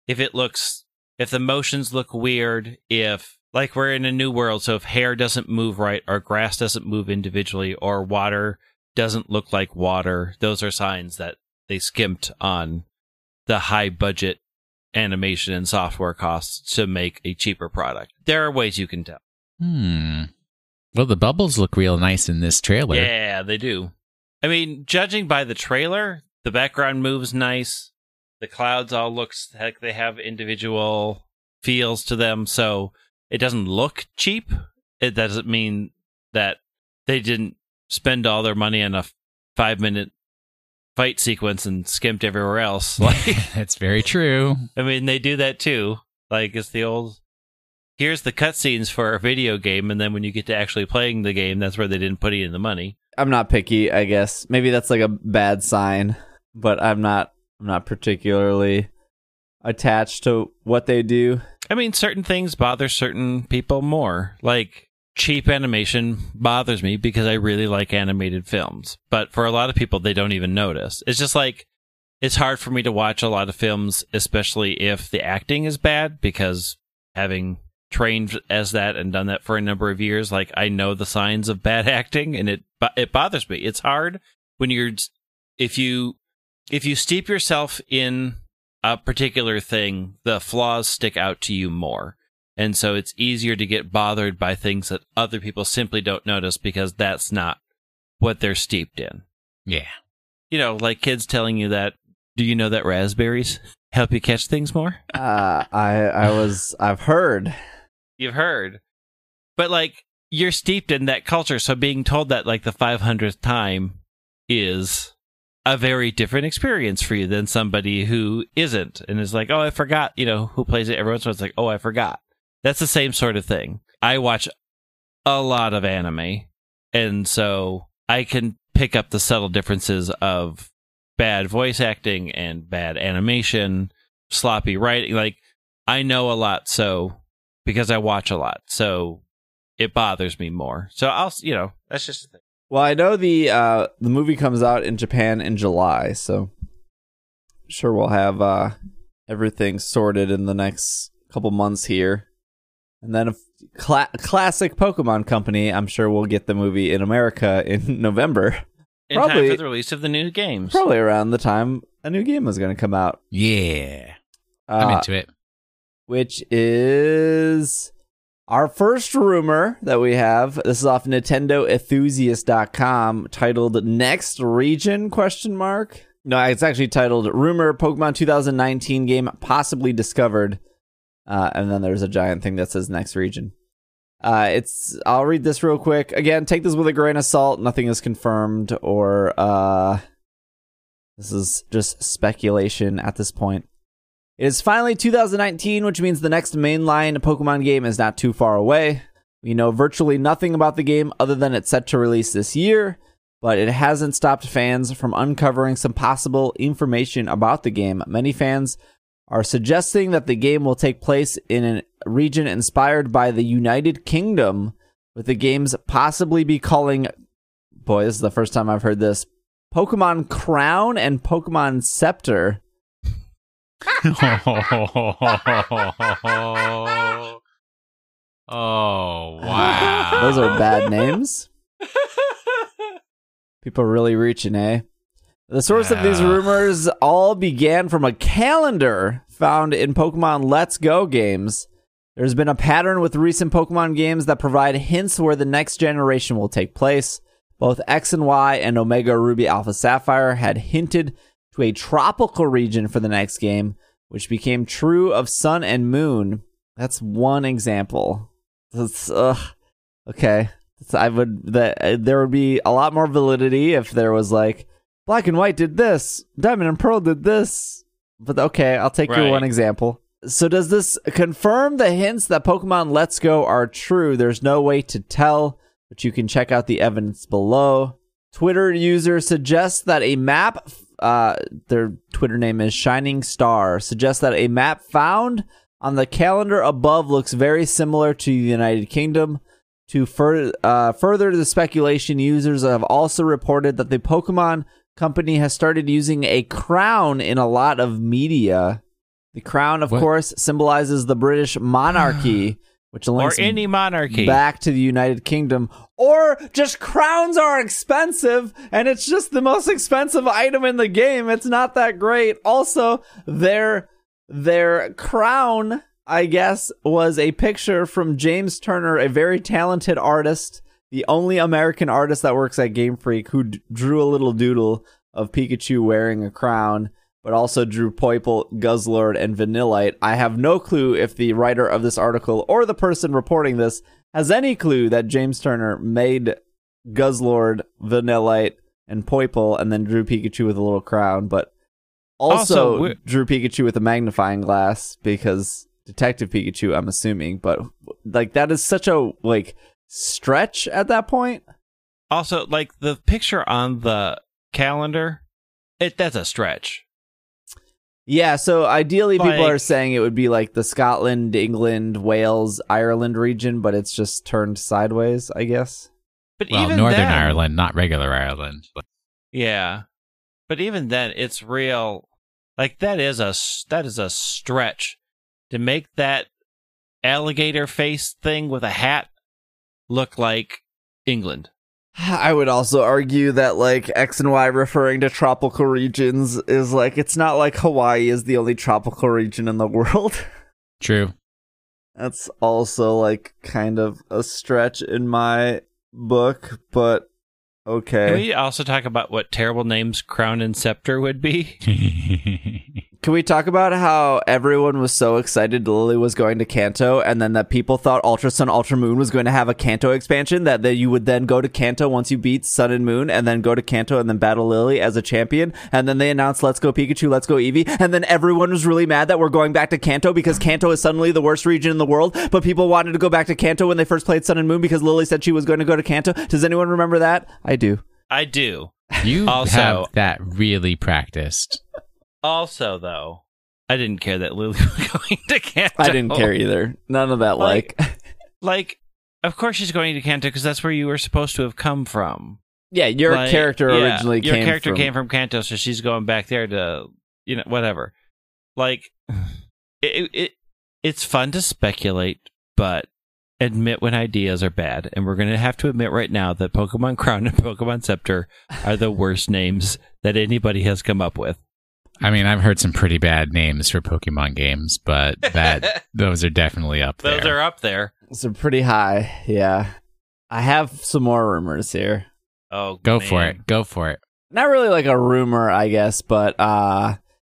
if it looks if the motions look weird, if like we're in a new world, so if hair doesn't move right, or grass doesn't move individually, or water doesn't look like water, those are signs that they skimped on the high budget animation and software costs to make a cheaper product. There are ways you can tell. Hmm. Well, the bubbles look real nice in this trailer. Yeah, they do. I mean, judging by the trailer, the background moves nice. The clouds all looks like they have individual feels to them, so it doesn't look cheap. It doesn't mean that they didn't spend all their money on a five minute fight sequence and skimped everywhere else. Like, That's very true. I mean, they do that too. Like it's the old. Here's the cutscenes for a video game, and then when you get to actually playing the game, that's where they didn't put in the money. I'm not picky, I guess. Maybe that's like a bad sign, but I'm not I'm not particularly attached to what they do. I mean, certain things bother certain people more. Like cheap animation bothers me because I really like animated films. But for a lot of people, they don't even notice. It's just like it's hard for me to watch a lot of films, especially if the acting is bad, because having trained as that and done that for a number of years, like I know the signs of bad acting, and it it bothers me. It's hard when you're if you if you steep yourself in a particular thing, the flaws stick out to you more. And so it's easier to get bothered by things that other people simply don't notice because that's not what they're steeped in. Yeah. You know, like kids telling you that, do you know that raspberries help you catch things more? Uh, I I was I've heard. You've heard. But like, you're steeped in that culture. So being told that like the 500th time is a very different experience for you than somebody who isn't and is like, oh, I forgot, you know, who plays it every once in a while. It's like, oh, I forgot. That's the same sort of thing. I watch a lot of anime, and so I can pick up the subtle differences of bad voice acting and bad animation, sloppy writing. Like, I know a lot, so because I watch a lot, so it bothers me more. So I'll, you know, that's just the thing. Well, I know the uh the movie comes out in Japan in July, so sure we'll have uh everything sorted in the next couple months here. And then a cla- classic Pokemon company, I'm sure we'll get the movie in America in November, In Probably- for the release of the new games. probably around the time a new game was going to come out. Yeah. I'm Uh, into it. Which is our first rumor that we have. This is off NintendoEnthusiast.com titled Next Region question mark. No, it's actually titled Rumor Pokemon 2019 game possibly discovered. Uh, and then there's a giant thing that says Next Region. Uh, it's I'll read this real quick. Again, take this with a grain of salt. Nothing is confirmed or uh this is just speculation at this point. It is finally 2019, which means the next mainline Pokemon game is not too far away. We know virtually nothing about the game other than it's set to release this year, but it hasn't stopped fans from uncovering some possible information about the game. Many fans are suggesting that the game will take place in a region inspired by the United Kingdom, with the games possibly be calling boy, this is the first time I've heard this. Pokemon Crown and Pokemon Scepter. oh wow! Those are bad names. People really reaching, eh? The source of these rumors all began from a calendar found in Pokemon Let's Go games. There's been a pattern with recent Pokemon games that provide hints where the next generation will take place. Both X and Y and Omega Ruby Alpha Sapphire had hinted to a tropical region for the next game, which became true of Sun and Moon. That's one example. That's. Okay. I would that uh, there would be a lot more validity if there was like Black and White did this, Diamond and Pearl did this. But okay, I'll take your one example. So does this confirm the hints that Pokemon Let's Go are true? There's no way to tell, but you can check out the evidence below. Twitter user suggests that a map uh their Twitter name is Shining Star suggests that a map found on the calendar above looks very similar to the United Kingdom. To fur- uh, further the speculation, users have also reported that the Pokemon company has started using a crown in a lot of media. The crown, of What? course, symbolizes the British monarchy, which or any monarchy. back to the United Kingdom. Or just crowns are expensive and it's just the most expensive item in the game. It's not that great. Also, their their crown, I guess, was a picture from James Turner, a very talented artist, the only American artist that works at Game Freak who d- drew a little doodle of Pikachu wearing a crown but also drew Poipole, Guzzlord, and Vanillite. I have no clue if the writer of this article or the person reporting this has any clue that James Turner made Guzzlord, Vanillite, and Poipole and then drew Pikachu with a little crown, but also, Also, drew Pikachu with a magnifying glass because Detective Pikachu, I'm assuming, but like that is such a like stretch at that point. also, like the picture on the calendar, it that's a stretch. Yeah, so ideally people are saying it would be like the Scotland, England, Wales, Ireland region, but it's just turned sideways, I guess. But Well, even Northern then, Ireland, not regular Ireland. Yeah, but even then, it's real. Like that is a s- that is a stretch to make that alligator face thing with a hat look like England. I would also argue that like X and Y referring to tropical regions is like it's not like Hawaii is the only tropical region in the world. True. That's also like kind of a stretch in my book, but okay. Can okay. we also talk about what terrible names Crown and Scepter would be? Can we talk about how everyone was so excited Lillie was going to Kanto and then that people thought Ultra Sun Ultra Moon was going to have a Kanto expansion that, that you would then go to Kanto once you beat Sun and Moon and then go to Kanto and then battle Lillie as a champion and then they announced Let's Go Pikachu, Let's Go Eevee and then everyone was really mad that we're going back to Kanto because Kanto is suddenly the worst region in the world but people wanted to go back to Kanto when they first played Sun and Moon because Lillie said she was going to go to Kanto. Does anyone remember that? I do. I do. you Also- have that really practiced. Also, though, I didn't care that Lillie was going to Kanto. I didn't care either. None of that Like- like Like, of course she's going to Kanto because that's where you were supposed to have come from. Yeah, your Like, character yeah, originally your came character from came from Kanto, so she's going back there to you know whatever. Like it, it it's fun to speculate, but admit when ideas are bad, and we're gonna have to admit right now that Pokemon Crown and Pokemon Scepter are the worst names that anybody has come up with. I mean, I've heard some pretty bad names for Pokemon games, but that those are definitely up there. Those are up there. So pretty high, yeah. I have some more rumors here. Oh, Go man. for it. Go for it. Not really like a rumor, I guess, but uh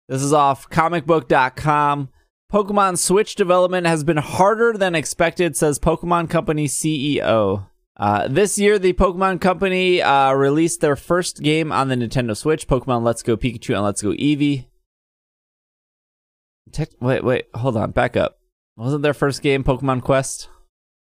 this is off comicbook.com. Pokemon Switch development has been harder than expected, says Pokemon Company CEO. Uh, this year, the Pokemon Company uh, released their first game on the Nintendo Switch, Pokemon Let's Go Pikachu and Let's Go Eevee. Tech- wait, wait, hold on, back up. Wasn't their first game Pokemon Quest?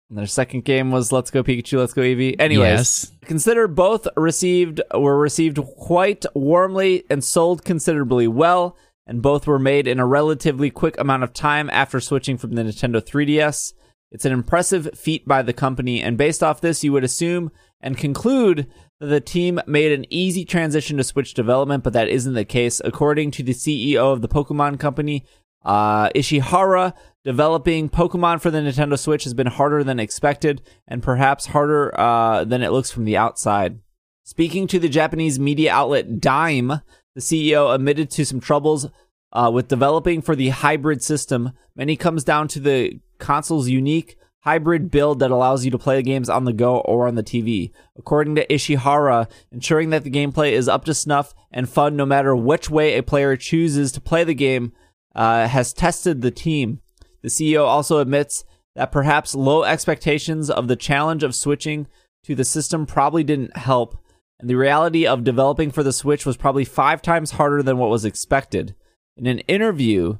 And their second game was Let's Go Pikachu, Let's Go Eevee. Anyways, Yes. consider both received were received quite warmly and sold considerably well, and both were made in a relatively quick amount of time after switching from the Nintendo 3DS. It's an impressive feat by the company, and based off this, you would assume and conclude that the team made an easy transition to Switch development, but that isn't the case. According to the CEO of the Pokemon Company, uh, Ishihara, developing Pokemon for the Nintendo Switch has been harder than expected, and perhaps harder uh, than it looks from the outside. Speaking to the Japanese media outlet Dime, the CEO admitted to some troubles uh, with developing for the hybrid system. Many comes down to the console's unique hybrid build that allows you to play the games on the go or on the TV. According to Ishihara, ensuring that the gameplay is up to snuff and fun no matter which way a player chooses to play the game uh, has tested the team. The CEO also admits that perhaps low expectations of the challenge of switching to the system probably didn't help, and the reality of developing for the Switch was probably five times harder than what was expected. In an interview,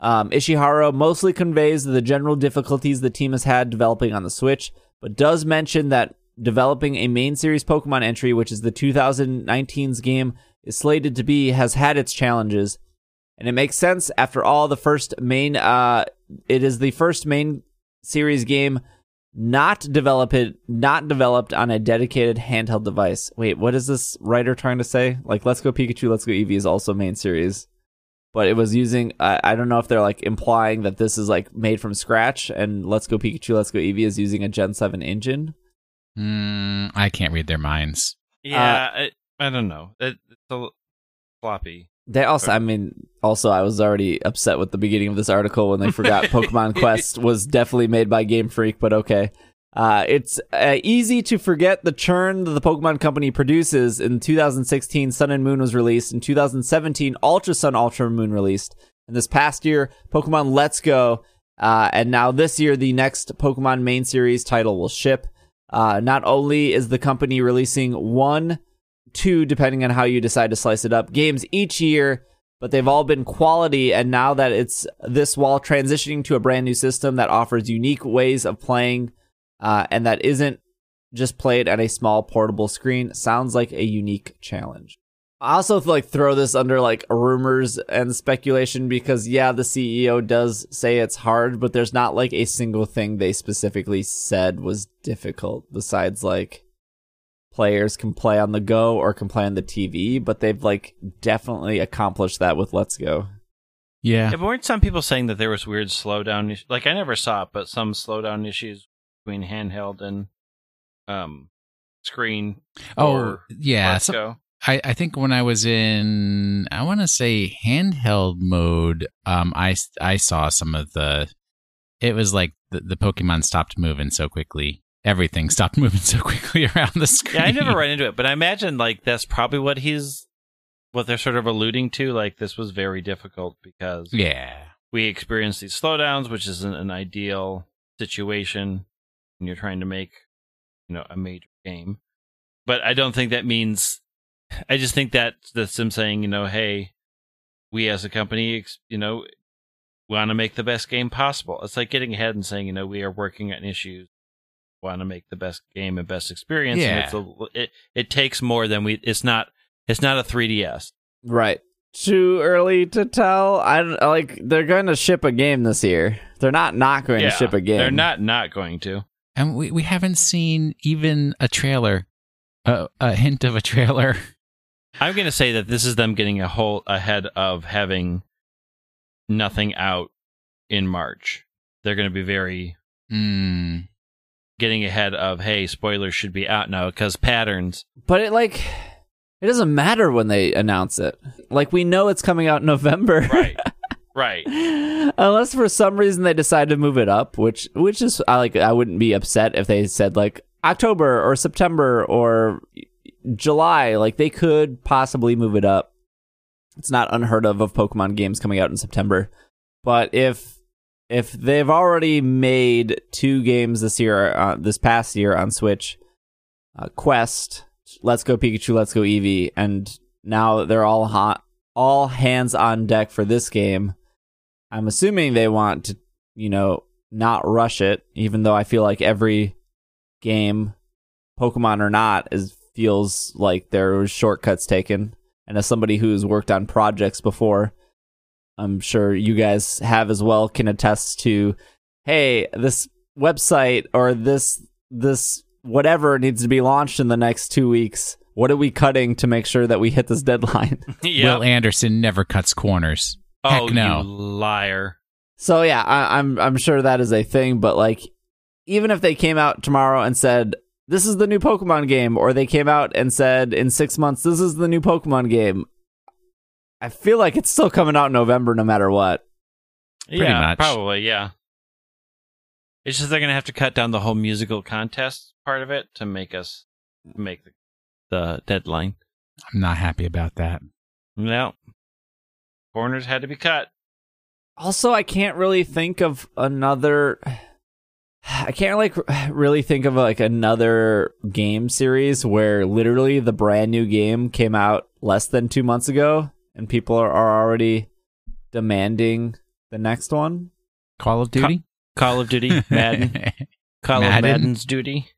um, Ishihara mostly conveys the general difficulties the team has had developing on the Switch, but does mention that developing a main series Pokemon entry, which is the 2019's game is slated to be, has had its challenges. And it makes sense after all the first main uh it is the first main series game not develop it, not developed on a dedicated handheld device. Wait, what is this writer trying to say? Like, Let's Go Pikachu, Let's Go Eevee is also main series, but it was using. I, I don't know if they're like implying that this is like made from scratch, and Let's Go Pikachu, Let's Go Eevee is using a Gen Seven engine. Mm, I can't read their minds. Yeah, I, I don't know. It, it's a l- floppy. They also, I mean, also, I was already upset with the beginning of this article when they forgot Pokemon Quest was definitely made by Game Freak, but okay. Uh, it's uh, easy to forget the churn that the Pokemon Company produces. In 2016, Sun and Moon was released. In 2017, Ultra Sun, Ultra Moon released. And this past year, Pokemon Let's Go. Uh, and now this year, the next Pokemon main series title will ship. Uh, not only is the company releasing one two, depending on how you decide to slice it up, games each year, but they've all been quality. And now that it's this while transitioning to a brand new system that offers unique ways of playing, uh, and that isn't just played at a small portable screen, sounds like a unique challenge. I also like throw this under like rumors and speculation because yeah, the CEO does say it's hard, but there's not like a single thing they specifically said was difficult besides like players can play on the go or can play on the TV, but they've like definitely accomplished that with Let's Go. Yeah. Yeah, but weren't some people saying that there was weird slowdown? Like I never saw it, but some slowdown issues between handheld and um screen. Oh, or yeah. Let's So, go. I, I think when I was in, I want to say handheld mode, um, I, I saw some of the, it was like the, the Pokemon stopped moving so quickly. Everything stopped moving so quickly around the screen. Yeah, I never ran into it, but I imagine like that's probably what he's what they're sort of alluding to. Like this was very difficult because Yeah. we experienced these slowdowns, which isn't an ideal situation when you're trying to make, you know, a major game. But I don't think that means. I just think that that's them saying, you know, hey, we as a company, you know, want to make the best game possible. It's like getting ahead and saying, you know, we are working on issues, want to make the best game and best experience. And it's a, it it takes more than we. It's not. It's not a 3ds. Right. Too early to tell. I like. They're going to ship a game this year. They're not not going to ship a game. They're not not going to. And we, we haven't seen even a trailer, a, a hint of a trailer. I'm going to say that this is them getting a whole ahead of having nothing out in March. They're going to be very Mm. getting ahead of hey, spoilers should be out now because patterns. But it like it doesn't matter when they announce it. Like we know it's coming out in November. Right. right. Unless for some reason they decide to move it up, which which is I like I wouldn't be upset if they said like October or September or July. Like they could possibly move it up. It's not unheard of of Pokemon games coming out in September. But if if they've already made two games this year, uh, this past year on Switch, uh, Quest, Let's Go Pikachu, Let's Go Eevee, and now they're all hot, all hands on deck for this game. I'm assuming they want to, you know, not rush it, even though I feel like every game, Pokemon or not, is feels like there was shortcuts taken. And as somebody who's worked on projects before, I'm sure you guys have as well, can attest to, hey, this website or this this whatever needs to be launched in the next two weeks. What are we cutting to make sure that we hit this deadline? yeah. Will Anderson never cuts corners. Oh, Heck no. you liar. So yeah, I, I'm I'm sure that is a thing, but like, even if they came out tomorrow and said this is the new Pokemon game, or they came out and said in six months this is the new Pokemon game, I feel like it's still coming out in November no matter what. Pretty yeah, much. probably. Yeah. It's just they're going to have to cut down the whole musical contest part of it to make us make the, the deadline. I'm not happy about that. No. Corners had to be cut. Also, I can't really think of another. I can't like really think of like another game series where literally the brand new game came out less than two months ago and people are, are already demanding the next one. Call of Duty? Call of Duty, Madden, Call of Madden's duty.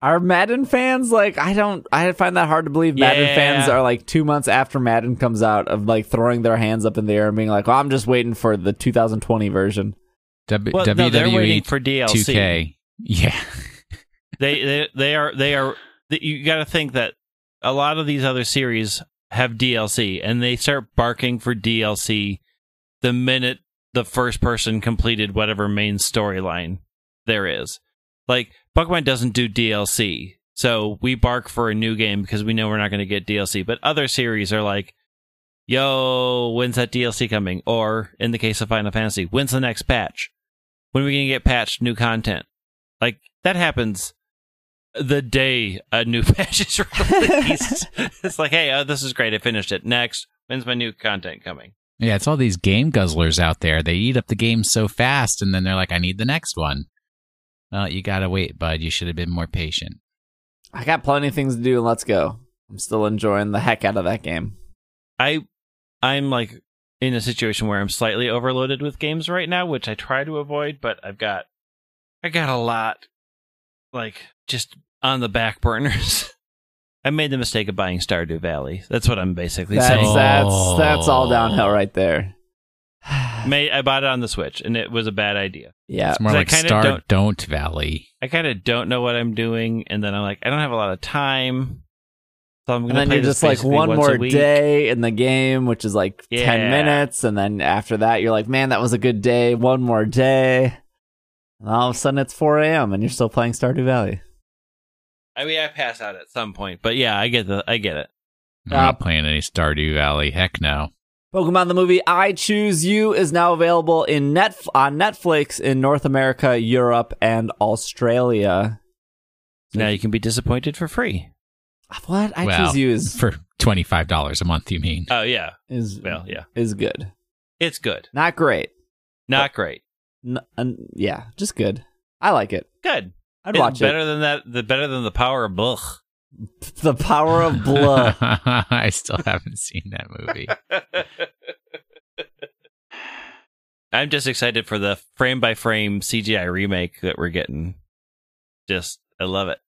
Are Madden fans like I don't I find that hard to believe Madden Yeah. fans are like 2 months after Madden comes out of like throwing their hands up in the air and being like, "Well, I'm just waiting for the 2020 version." W- Well, no, they're waiting for DLC. 2K Yeah. they they they are they are you got to think that a lot of these other series have DLC and they start barking for DLC the minute the first person completed whatever main storyline there is. Like Pokemon doesn't do DLC. So we bark for a new game because we know we're not going to get DLC, but other series are like yo, when's that DLC coming? Or in the case of Final Fantasy, when's the next patch? When are we going to get patched new content? Like that happens the day a new patch is released. it's like, hey, oh, this is great. I finished it. Next, when's my new content coming? Yeah, it's all these game guzzlers out there. They eat up the game so fast and then they're like, I need the next one. Well, you gotta wait, bud. You should have been more patient. I got plenty of things to do. Let's go. I'm still enjoying the heck out of that game. I I'm like in a situation where I'm slightly overloaded with games right now, which I try to avoid, but I've got I got a lot like just on the back burners. I made the mistake of buying Stardew Valley. That's what I'm basically That's saying. that's that's all downhill right there. May I bought it on the Switch and it was a bad idea. Yeah, It's more So I like kinda Star don't- don't Valley. I kind of don't know what I'm doing, and then I'm like, I don't have a lot of time, so I'm and gonna then play you're just like one more day in the game, which is like ten minutes, and then after that, you're like, man, that was a good day. One more day. And all of a sudden, it's 4 a.m. and you're still playing Stardew Valley. I mean, I pass out at some point, but yeah, I get the, I get it. I'm Uh, not playing any Stardew Valley. Heck no. Pokemon the movie I Choose You is now available in net on Netflix in North America, Europe, and Australia. Now you can be disappointed for free. What I Well, Choose You is For $25 a month, you mean? Oh yeah, is well yeah, is good. it's good, Not great. not great, N- n- yeah, just good. I like it. good. I'd It's watch better it. than that. The better than the power of Bluch. The Power of Blood. I still haven't seen that movie. I'm just excited for the frame by frame CGI remake that we're getting. Just, I love it.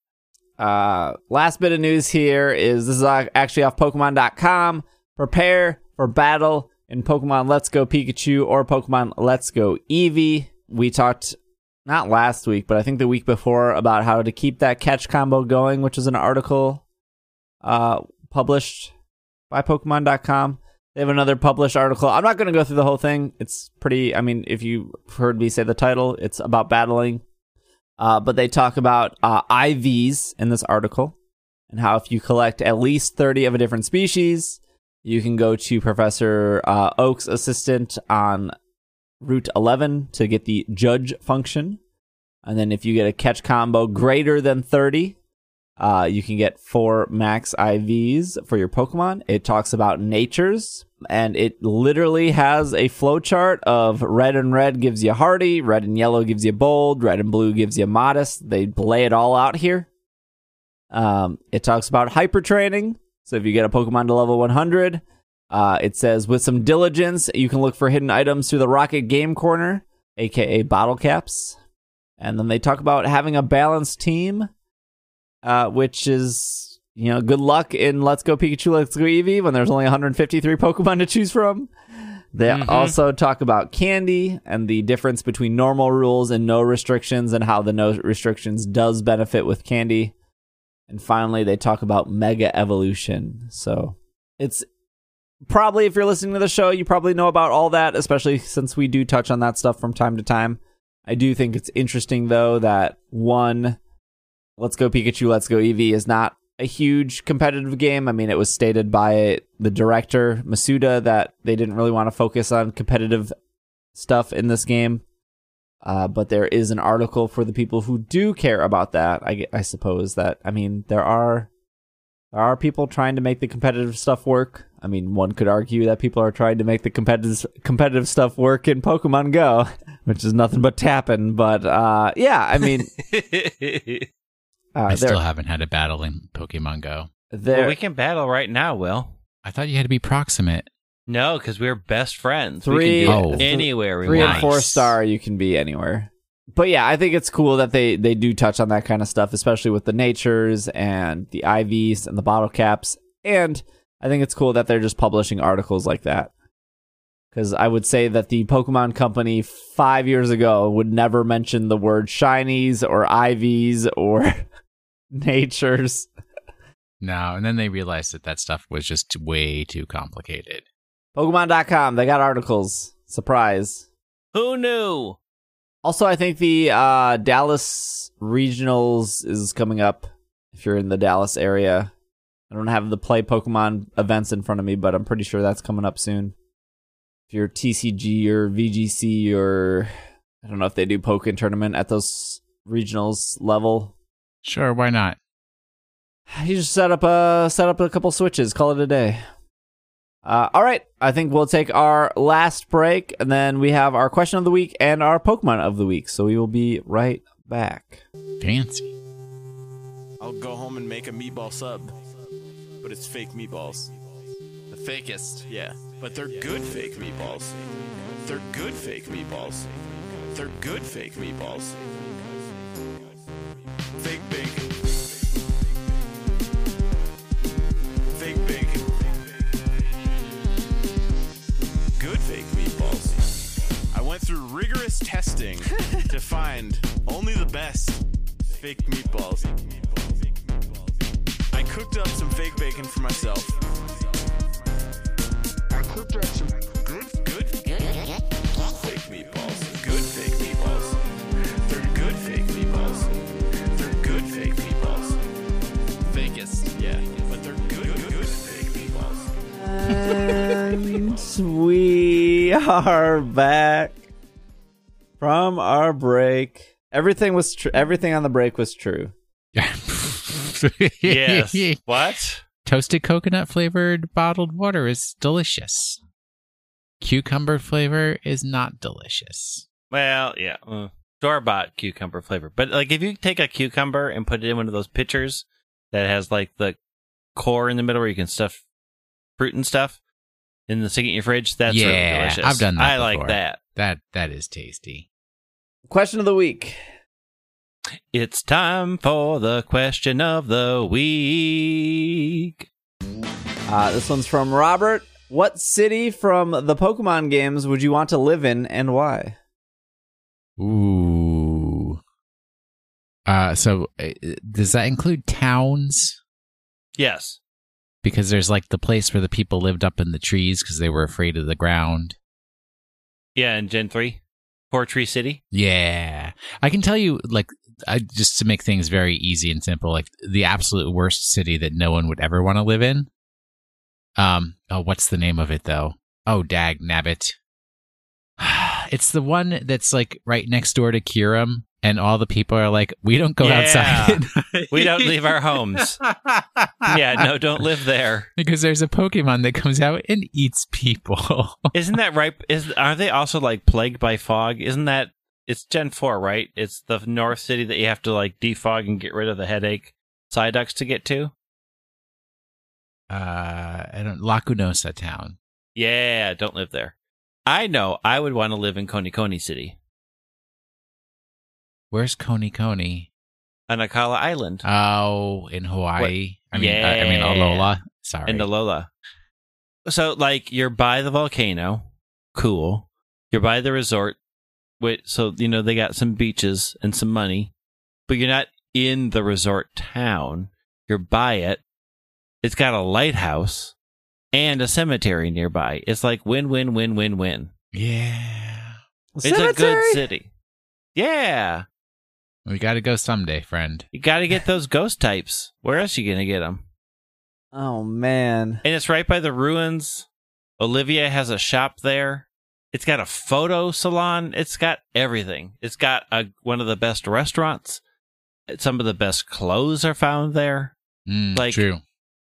Uh, last bit of news here is this is actually off Pokemon.com. Prepare for battle in Pokemon Let's Go Pikachu or Pokemon Let's Go Eevee. We talked not last week, but I think the week before about how to keep that catch combo going, which is an article uh, published by Pokemon.com. They have another published article. I'm not going to go through the whole thing. It's pretty, I mean, if you've heard me say the title, it's about battling uh, but they talk about uh, IVs in this article and how if you collect at least 30 of a different species, you can go to Professor uh, Oak's assistant on Route 11 to get the judge function. And then if you get a catch combo greater than 30, uh, you can get four max IVs for your Pokemon. It talks about natures, and it literally has a flowchart of red and red gives you hardy, red and yellow gives you bold, red and blue gives you modest. They lay it all out here. Um, it talks about hyper training. So if you get a Pokemon to level 100, uh, it says with some diligence, you can look for hidden items through the Rocket Game Corner, aka bottle caps. And then they talk about having a balanced team, uh, which is, you know, good luck in Let's Go Pikachu, Let's Go Eevee when there's only 153 Pokemon to choose from. They Mhm. also talk about candy and the difference between normal rules and no restrictions and how the no restrictions does benefit with candy. And finally, they talk about mega evolution. So it's probably, if you're listening to the show, you probably know about all that, especially since we do touch on that stuff from time to time. I do think it's interesting, though, that one, Let's Go Pikachu, Let's Go Eevee is not a huge competitive game. I mean, it was stated by the director, Masuda, that they didn't really want to focus on competitive stuff in this game. Uh, but there is an article for the people who do care about that. I, I suppose that I mean there are there are people trying to make the competitive stuff work. I mean, one could argue that people are trying to make the competitive competitive stuff work in Pokemon Go, which is nothing but tapping. But uh, yeah, I mean, uh, I still haven't had a battle in Pokemon Go. well, we can battle right now, Will. I thought you had to be proximate. No, because we're best friends. Three- we can do Oh. anywhere we three want. and four Nice. star you can be anywhere but yeah i think it's cool that they they do touch on that kind of stuff especially with the natures and the ivs and the bottle caps and i think it's cool that they're just publishing articles like that Because I would say that the Pokemon Company five years ago would never mention the word shinies or ivies or natures. No, and then they realized that that stuff was just way too complicated. Pokemon.com, they got articles. Surprise. Who knew? Also, I think the uh, Dallas Regionals is coming up if you're in the Dallas area. I don't have the Play Pokemon events in front of me, but I'm pretty sure that's coming up soon. If you're TCG or VGC or I don't know if they do Pokemon tournament at those regionals level. Sure, why not? You just set up a set up a couple switches, call it a day. Uh, all right, I think we'll take our last break, and then we have our question of the week and our Pokemon of the week. So we will be right back. Fancy. I'll go home and make a meatball sub, but it's fake meatballs. The fakest. Yeah, but they're good fake meatballs. They're good fake meatballs. They're good fake meatballs. Are back from our break. Everything was tr- everything on the break was true. Yes. what? Toasted coconut flavored bottled water is delicious. Cucumber flavor is not delicious. Well, yeah. Uh, Store bought cucumber flavor. But like if you take a cucumber and put it in one of those pitchers that has like the core in the middle where you can stuff fruit and stuff and then stick it in your fridge, that's really Yeah, delicious. I've done that I like that. That that is tasty. Question of the week. It's time for the question of the week. Uh, this one's from Robert. What city from the Pokemon games would you want to live in and why? Ooh. Uh, so uh, does that include towns? Yes. Because there's like the place where the people lived up in the trees because they were afraid of the ground. Yeah, in Gen 3. Fortree City. Yeah, I can tell you, like, I, just to make things very easy and simple, like the absolute worst city that no one would ever want to live in. Um, oh, what's the name of it though? Oh, dag nabbit. It's the one that's like right next door to Kyurem, and all the people are like, "We don't go Yeah. outside. We don't leave our homes. yeah, no, don't live there. because there's a Pokemon that comes out and eats people." Isn't that right? Is are they also like plagued by fog? Isn't that it's Gen four, right? It's the North City that you have to like defog and get rid of the headache Psyducks to get to. uh, I don't Lacunosa town. Yeah, don't live there. I know. I would want to live in Konikoni City, Where's Konikoni? on Akala Island, Oh, in Hawaii. I mean, uh, I mean Yeah. Alola. Sorry. in Alola. So, like, you're by the volcano, cool. You're by the resort, wait, so you know they got some beaches and some money, but you're not in the resort town. You're by it. It's got a lighthouse and a cemetery nearby. It's like win, win, win, win, win. yeah. It's a good city. Yeah, We got to go someday, friend. you got to get those ghost types. Where else you gonna get them? Oh man. And it's right by the ruins. Olivia has a shop there. It's got a photo salon. It's got everything. It's got a, one of the best restaurants. Some of the best clothes are found there. Mm, Like- true.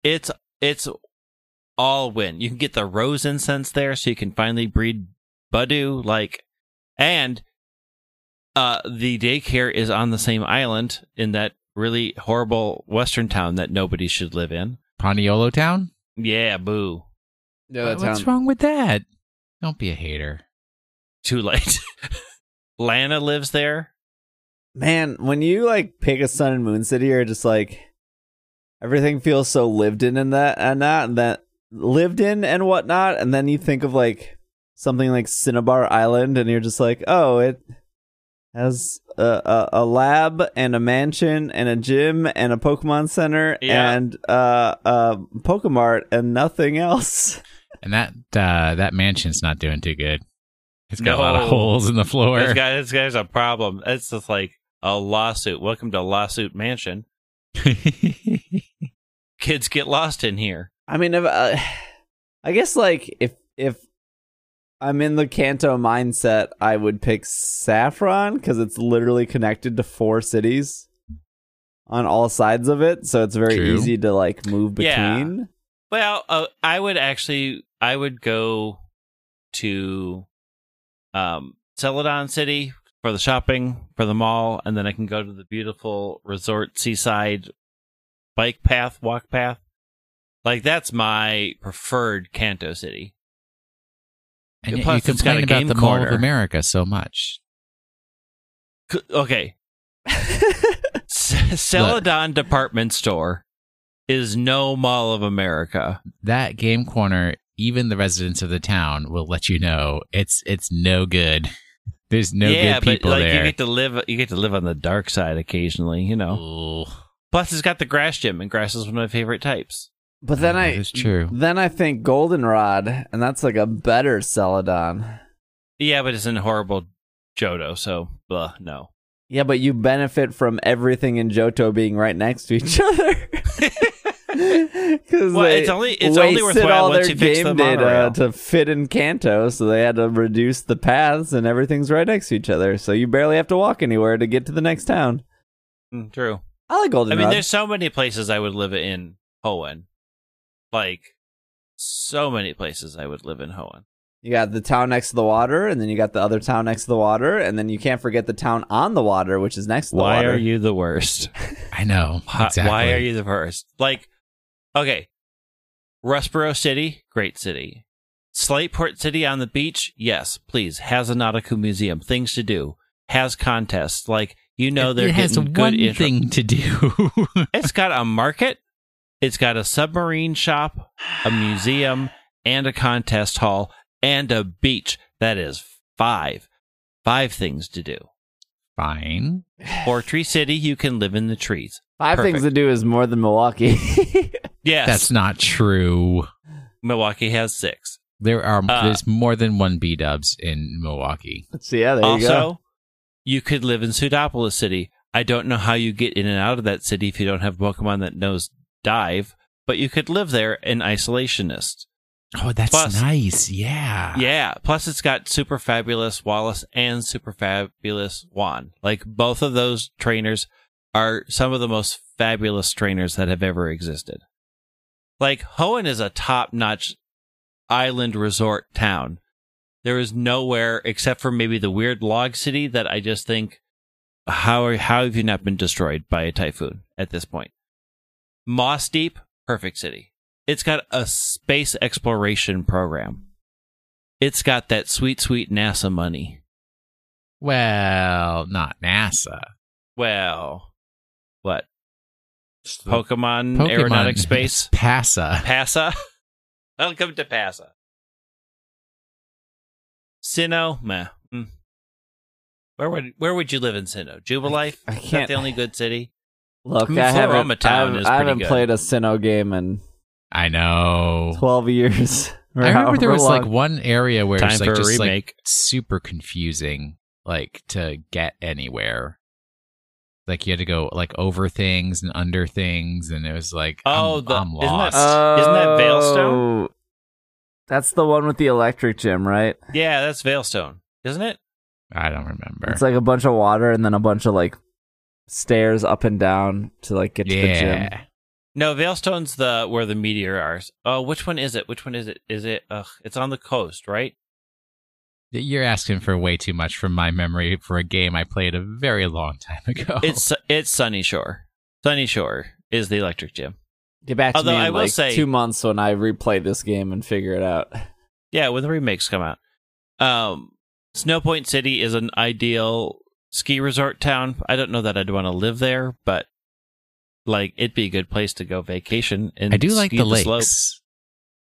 It's it's all win. You can get the rose incense there, so you can finally breed Budew. Like, and uh, the daycare is on the same island in that really horrible western town that nobody should live in. Paniolo Town. Yeah, boo. Yeah, What- that What's wrong with that? Don't be a hater. Too late. Lana lives there. Man, when you like pick a Sun and Moon City, you're just like everything feels so lived in and that and that and that lived in and whatnot, and then you think of like something like Cinnabar Island, and you're just like, oh, it has a, a, a lab and a mansion and a gym and a Pokemon Center Yeah. and uh, a Pokemart and nothing else. And that uh, that mansion's not doing too good. It's got a lot of holes in the floor. This guy, this guy's a problem. It's just like a lawsuit. Welcome to Lawsuit Mansion. Kids get lost in here. I mean, if, uh, I guess like if if I'm in the Kanto mindset, I would pick Saffron because it's literally connected to four cities on all sides of it, so it's very True. easy to like move Yeah. between. Well, uh, I would actually, I would go to um, Celadon City for the shopping, for the mall, and then I can go to the beautiful resort seaside bike path, walk path. Like that's my preferred Kanto City. And yet you it's got a complain about game the Mall corner. of America so much. C- Okay, C- Celadon Department Store is no Mall of America. That game corner, even the residents of the town will let you know it's it's no good. There's no yeah, good people but like there. you get to live, you get to live on the dark side occasionally. You know. Ooh. Plus, it's got the grass gym, and grass is one of my favorite types. But then Yeah, I that is true. Then I think Goldenrod, and that's like a better Celadon. Yeah, but it's in horrible Johto, so blah, no. Yeah, but you benefit from everything in Johto being right next to each other. Because Well, it's only- it's only worthwhile all once their you fix game the data monorail. to fit in Kanto, so they had to reduce the paths, and everything's right next to each other. So you barely have to walk anywhere to get to the next town. Mm, True. I like Goldenrod. I mean, there's so many places I would live in Hoenn. Like, so many places I would live in Hoenn. You got the town next to the water, and then you got the other town next to the water, and then you can't forget the town on the water, which is next to the Why water. Why are you the worst? I know. Why- Exactly. Why are you the worst? Like, okay, Rustboro City, great city. Slateport City on the beach, yes, please. Has a nautical museum, things to do. Has contests, like you know It- they're it has getting one good intro- thing to do. It's got a market, it's got a submarine shop, a museum, and a contest hall, and a beach. That is five. Five things to do. Fine. Fortree City, you can live in the trees. Five Perfect. things to do is more than Milwaukee. Yes. That's not true. Milwaukee has six. There are Uh, there's more than one B dubs in Milwaukee. so yeah, there you also, go. you could live in Sootopolis City. I don't know how you get in and out of that city if you don't have Pokemon that knows dive, but you could live there in isolationist. Oh, that's Plus- nice. Yeah. Yeah. Plus, it's got Super Fabulous Wallace and Super Fabulous Juan. Like both of those trainers are some of the most fabulous trainers that have ever existed. Like Hoenn is a top-notch island resort town. There is nowhere except for maybe the weird log city that I just think how are, how have you not been destroyed by a typhoon at this point? Mossdeep, perfect city. It's got a space exploration program. It's got that sweet, sweet NASA money. Well, not NASA. Well, what? Pokemon, Pokemon aeronautic space? PASA. PASA? Welcome to PASA. Sinnoh? Meh. Mm. Where would where would you live in Sinnoh? Jubilife? I Is that can't- the only good city? Look, I mean, I haven't, I haven't, is I haven't good. played a Sinnoh game in I know. 12 years. I remember there however was like one area where Time it's like for a just like super confusing, like to get anywhere. Like you had to go like over things and under things, and it was like, Oh, I'm, the- I'm isn't that- lost. Isn't that Veilstone? Oh, That's the one with the electric gym, right? Yeah, that's Veilstone, isn't it? I don't remember. It's like a bunch of water and then a bunch of like stairs up and down to like get to the gym. No, Veilstone's the where the meteor are. Oh, which one is it? Which one is it? Is it? Ugh, it's on the coast, right? you're asking for way too much from my memory for a game I played a very long time ago. It's it's Sunyshore. Sunny Shore is the electric gym. Get back to Although me in I will like say- two months when I replay this game and figure it out. Yeah, when the remakes come out. Um, Snowpoint City is an ideal ski resort town. I don't know that I'd want to live there, but like it'd be a good place to go vacation. And I do like ski the lakes, slopes.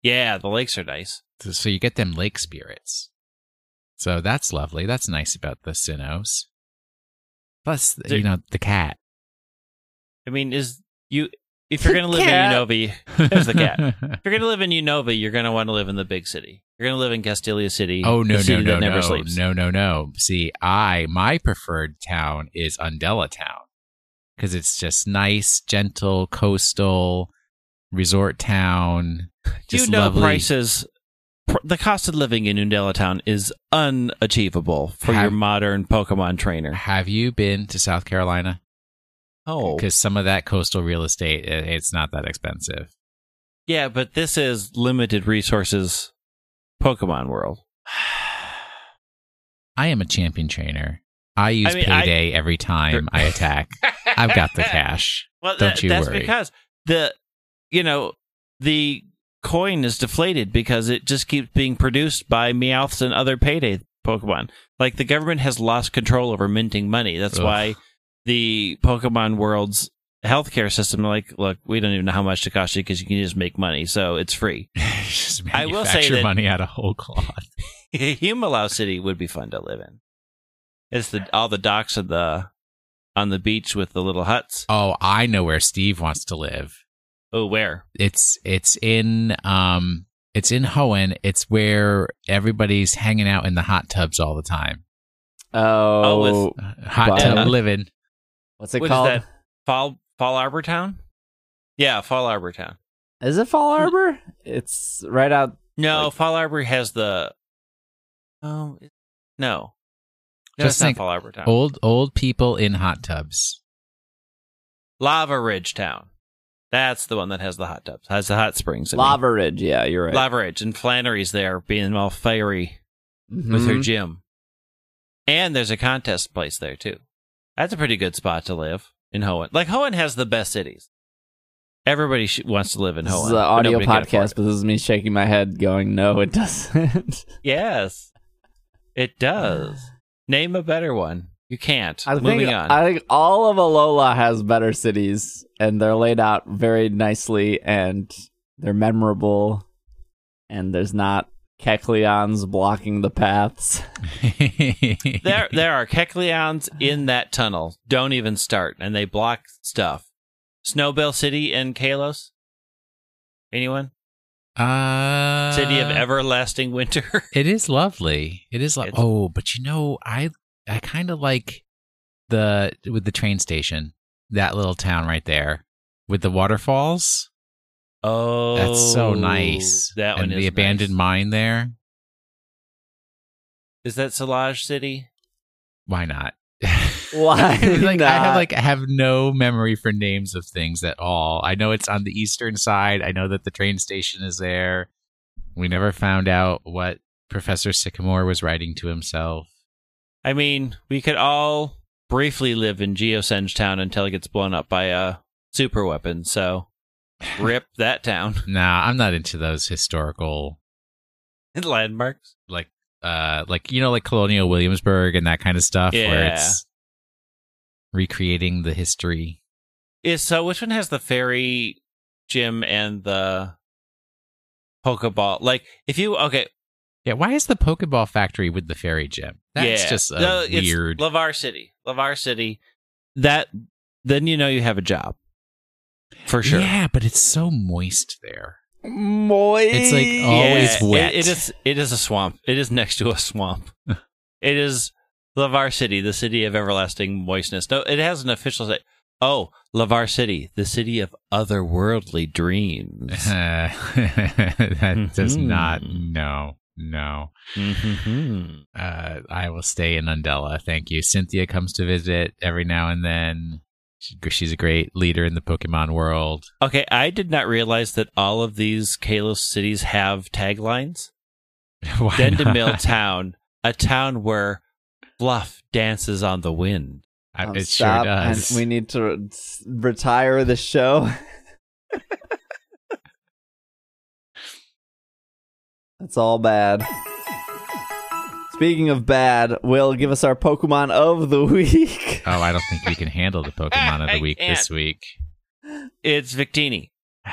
Yeah, the lakes are nice. so you get them lake spirits. So that's lovely. That's nice about the Sinos. Plus, There- you know, the cat. I mean, is you if you're gonna live Cat. in Unova, there's the cat. If you're gonna live in Unova, you're gonna want to live in the big city. You're gonna live in Castelia City. Oh no the city no no never no sleeps. no no no! See, I my preferred town is Undella Town because it's just nice, gentle, coastal resort town. Just you know, lovely. prices. pr- The cost of living in Undella Town is unachievable for your modern Pokemon trainer. Have you been to South Carolina? Oh, Because some of that coastal real estate, i- it's not that expensive. yeah, but this is limited resources Pokemon world. I am a champion trainer. I use mean, I- payday every time I attack. I've got the cash. Well, Don't that- you that's worry. because the you know the coin is deflated because it just keeps being produced by Meowths and other payday Pokemon. Like the government has lost control over minting money. That's Ugh. why the Pokemon world's healthcare system, like, look, we don't even know how much to cost you because you can just make money, so it's free. Just I will say manufacture that- money out of whole cloth. Humilau City would be fun to live in. It's the all the docks of the on the beach with the little huts. Oh, I know where Steve wants to live. Oh, where? It's it's in um it's in Hoenn. It's where everybody's hanging out in the hot tubs all the time. Oh, with- Uh, hot But- tub living. What's it What is called? that? Fall Fallarbor Town? Yeah, Fallarbor Town. Is it Fallarbor? It's right out. No, Like- Fallarbor has the. Oh it- no, no, Just think Fallarbor Town. Old old people in hot tubs. Lavaridge Town. That's the one that has the hot tubs. Has the hot springs. I mean. Lava Ridge. Yeah, you're right. Lava Ridge, and Flannery's there being all fiery with her Mhm. gym. And there's a contest place there too. That's a pretty good spot to live in Hoenn. Like Hoenn has the best cities. Everybody sh- wants to live in This is an audio nobody can afford podcast, but this is me shaking my head, going, "No, it doesn't." Yes, it does. Name a better one. You can't. I Moving think on. I think all of Alola has better cities, and they're laid out very nicely, and they're memorable, and there's not Kecleons blocking the paths. there, there are Kecleons in that tunnel. Don't even start, and they block stuff. Snowbelle City and Kalos. Anyone? uh, City of Everlasting Winter. It is lovely. It is like It's- oh, but you know, I I kind of like the with the train station, that little town right there with the waterfalls. Oh, That's so nice. Oh, that and one the abandoned nice. mine there. Is that Solage City? Why not? Why like I have like I have no memory for names of things at all. I know it's on the eastern side. I know that the train station is there. We never found out what Professor Sycamore was writing to himself. I mean, we could all briefly live in Geosenge Town until it gets blown up by a super weapon. So, rip that town. Nah, I'm not into those historical Landmarks. like uh like you know like colonial williamsburg and that kind of stuff where Yeah. it's recreating the history Is so? Which one has the fairy gym and the Pokeball? Like, if you okay, yeah why is the pokeball factory with the fairy gym that's yeah, just a No, weird Laverre City, Laverre City. That then you know you have a job for sure. yeah but it's so moist there Moist. It's like always Yeah, it- wet. it is. It is a swamp. It is next to a swamp. it is Laverre City, the city of everlasting moistness. No, it has an official say. Oh, Laverre City, the city of otherworldly dreams. that does Mhm. not no no Mhm. uh i will stay in undella thank you cynthia comes to visit every now and then She- she's a great leader in the pokemon world Okay, I did not realize that all of these Kalos cities have taglines. Why Dendemille? Town, a town where fluff dances on the wind. I- Oh, it stop, sure and does we need to s- retire the show. That's all bad. Speaking of bad, Will give us our Pokemon of the week. oh i don't think we can handle the pokemon of the week this week It's Victini.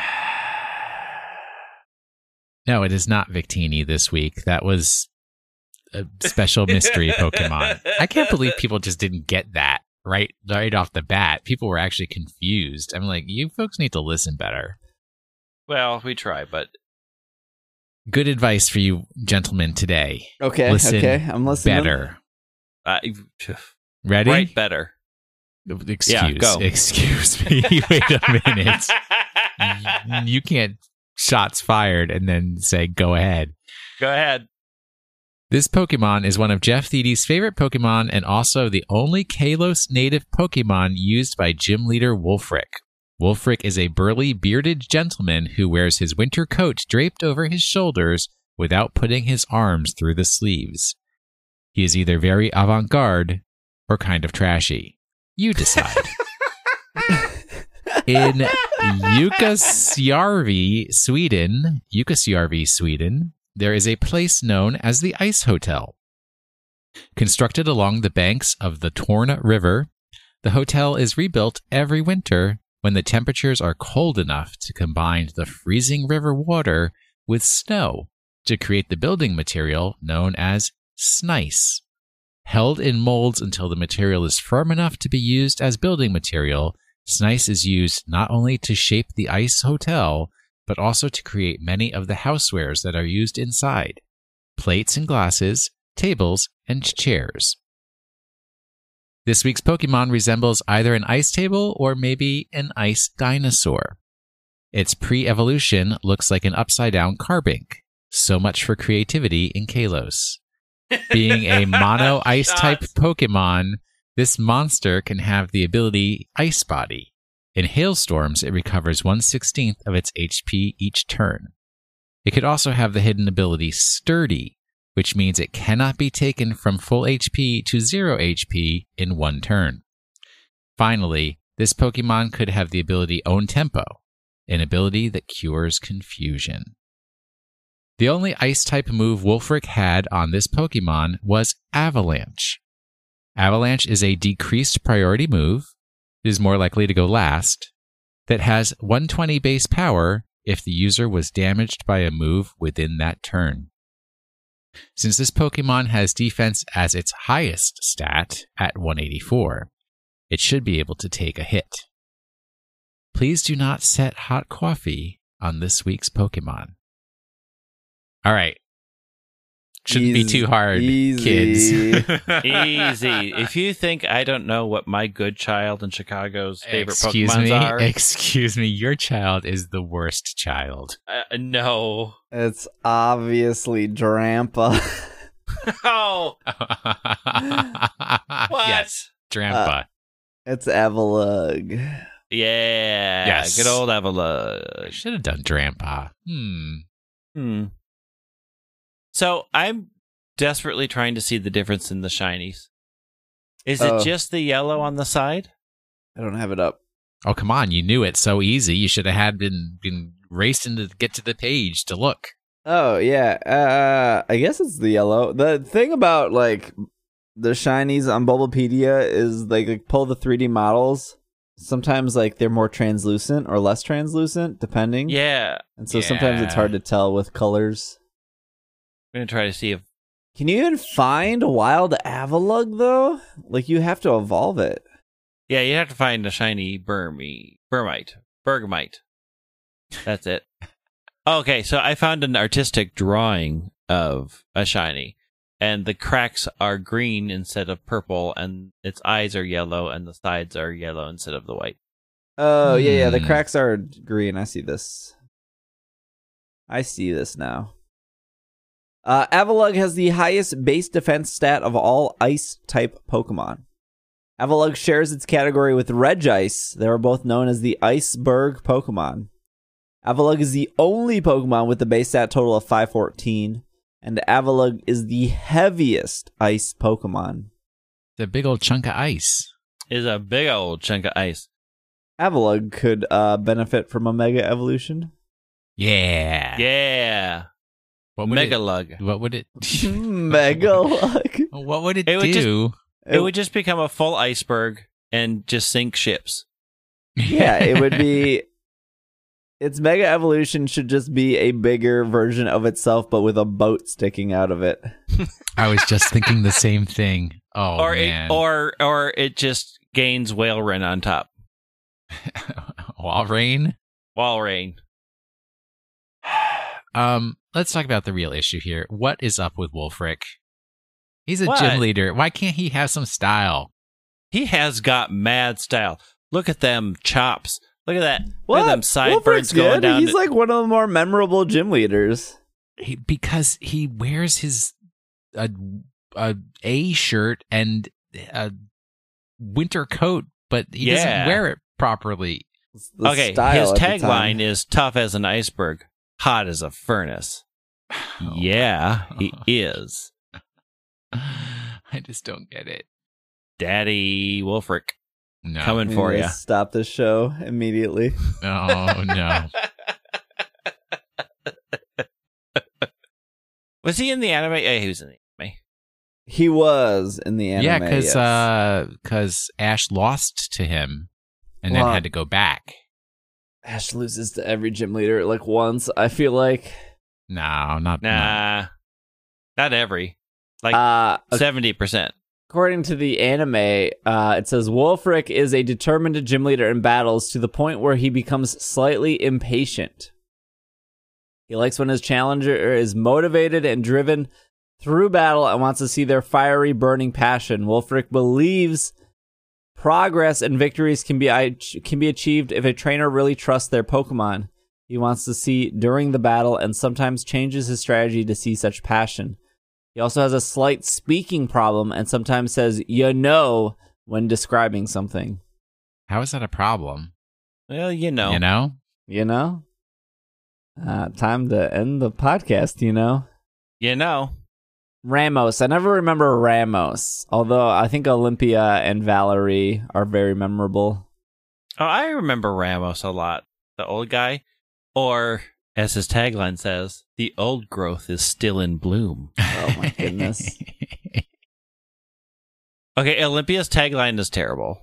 no it is not victini this week that was a special mystery Pokemon. I can't believe people just didn't get that right right off the bat. People were actually confused. I'm like, you folks need to listen better. Well, we try, but Good advice for you gentlemen today. Okay, Listen okay, I'm listening. Better. uh, Ready? right better. Excuse, Yeah, go. excuse me. Wait a minute. you can't shots fired and then say go ahead. Go ahead. This Pokemon is one of Jeff Theedy's favorite Pokemon and also the only Kalos native Pokemon used by gym leader Wulfric. Wulfric is a burly, bearded gentleman who wears his winter coat draped over his shoulders without putting his arms through the sleeves. He is either very avant garde or kind of trashy. You decide. In Jukkasjärvi, Sweden, Jukkasjärvi, Sweden, there is a place known as the Ice Hotel. Constructed along the banks of the Torna River, the hotel is rebuilt every winter when the temperatures are cold enough to combine the freezing river water with snow to create the building material known as snice. Held in molds until the material is firm enough to be used as building material, snice is used not only to shape the ice hotel, but also to create many of the housewares that are used inside plates and glasses, tables, and chairs. This week's Pokemon resembles either an ice table or maybe an ice dinosaur. Its pre evolution looks like an upside down carbink. So much for creativity in Kalos. Being a mono ice type Pokemon, this monster can have the ability Ice Body. In hailstorms, it recovers 1 16th of its HP each turn. It could also have the hidden ability Sturdy, which means it cannot be taken from full HP to 0 HP in one turn. Finally, this Pokemon could have the ability Own Tempo, an ability that cures confusion. The only ice type move Wulfric had on this Pokemon was Avalanche. Avalanche is a decreased priority move, it is more likely to go last, that has 120 base power if the user was damaged by a move within that turn. Since this Pokemon has defense as its highest stat at 184, it should be able to take a hit. Please do not set hot coffee on this week's Pokemon. All right. Shouldn't be too hard, easy. kids. Easy. If you think I don't know what my good child in Chicago's favorite Excuse Pokemons me. are, Excuse me. Your child is the worst child. uh, no. It's obviously Drampa. Oh, what? Yes, Drampa. it's Avalugg. Yeah. Yes. Good old Avalugg. Should have done Drampa. Hmm. Hmm. So I'm desperately trying to see the difference in the shinies. Is it Oh. just the yellow on the side? I don't have it up. Oh, come on. You knew it so easy. You should have had been, been racing to get to the page to look. Oh yeah, uh, I guess it's the yellow. The thing about like the shinies on Bulbapedia is like, like pull the 3D models. Sometimes like they're more translucent or less translucent, depending. Yeah. And so sometimes it's Yeah. hard to tell with colors. I'm to try to see if. Can you even find a wild Avalugg though? Like you have to evolve it. Yeah, you have to find a shiny Burmy. Burmite. Bergmite. That's it. Okay, so I found an artistic drawing of a shiny, and the cracks are green instead of purple, and its eyes are yellow, and the sides are yellow instead of the white. Oh yeah, yeah. The Hmm. cracks are green. I see this. I see this now. Uh, Avalugg has the highest base defense stat of all ice type Pokemon. Avalugg shares its category with Regice. They are both known as the Iceberg Pokemon. Avalugg is the only Pokemon with the base stat total of 514, and Avalugg is the heaviest ice Pokemon. The big old chunk of ice. Is a big old chunk of ice. Avalugg could uh, benefit from a Mega Evolution. Yeah. Yeah, What would mega it, lug. what would it Mega lug. What would it, It would just- do? It would just become a full iceberg and just sink ships. yeah, it would be its Mega Evolution should just be a bigger version of itself, but with a boat sticking out of it. I was just thinking the same thing. Oh or man. it, or or it just gains whale rain on top. Wall rain. Wall rain. Um, let's talk about the real issue here. What is up with Wulfric? He's a What? gym leader. Why can't he have some style? He has got mad style. Look at them chops. Look at that. Look What? at them sideburns Wulfric's going good. down. He's to- like one of the more memorable gym leaders. He, because he wears his a a A shirt and a winter coat, but he Yeah. doesn't wear it properly. Okay, his at the time. tagline is tough as an iceberg, hot as a furnace. Oh, yeah, he is. I just don't get it. Daddy Wulfric No. coming We for you. Stop this show immediately. Oh no. Was he in the anime? Yeah, he was in the anime. He was in the anime. yeah, because yes. uh, because Ash lost to him, and then had to go back. Ash loses to every gym leader like once. I feel like. No, not Nah, not every. Like uh, seventy percent. According to the anime, uh, it says Wulfric is a determined gym leader in battles to the point where he becomes slightly impatient. He likes when his challenger is motivated and driven through battle and wants to see their fiery, burning passion. Wulfric believes progress and victories can be can be achieved if a trainer really trusts their Pokemon. He wants to see during the battle and sometimes changes his strategy to see such passion. He also has a slight speaking problem and sometimes says, you know, when describing something. How is that a problem? Well, you know. You know? You know? Uh, time to end the podcast, you know? You know. Ramos. I never remember Ramos, although I think Olympia and Valerie are very memorable. Oh, I remember Ramos a lot. The old guy. Or, as his tagline says, the old growth is still in bloom. Oh my goodness. Okay, Olympia's tagline is terrible.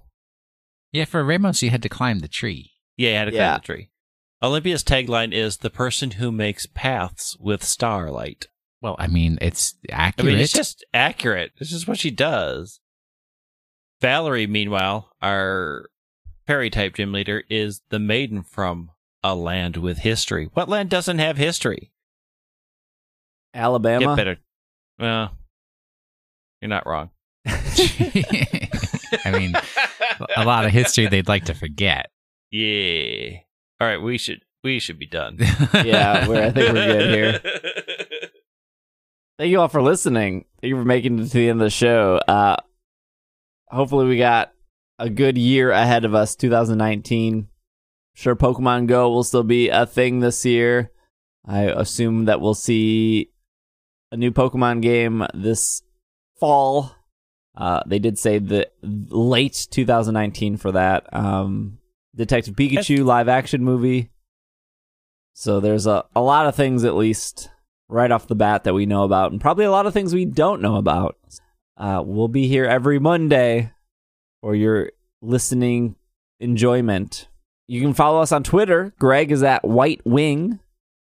yeah, for Ramos, you had to climb the tree. Yeah, you had to climb Yeah. the tree. Olympia's tagline is the person who makes paths with starlight. Well, I mean, it's accurate. I mean, it's just accurate. It's just what she does. Valerie, meanwhile, our fairy type gym leader, is the maiden from a land with history. What land doesn't have history? Alabama. Get better. Well, you're not wrong. I mean, a lot of history they'd like to forget. Yeah. All right, we should we should be done. Yeah, we're, I think we're good here. Thank you all for listening. Thank you for making it to the end of the show. Uh, hopefully, we got a good year ahead of us, 2019. Sure, Pokemon Go will still be a thing this year. I assume that we'll see a new Pokemon game this fall. Uh, they did say the late 2019 for that. Um, Detective Pikachu live action movie. So there's a, a lot of things, at least right off the bat, that we know about, and probably a lot of things we don't know about. Uh, we'll be here every Monday for your listening enjoyment. You can follow us on Twitter. Greg is at White Wing.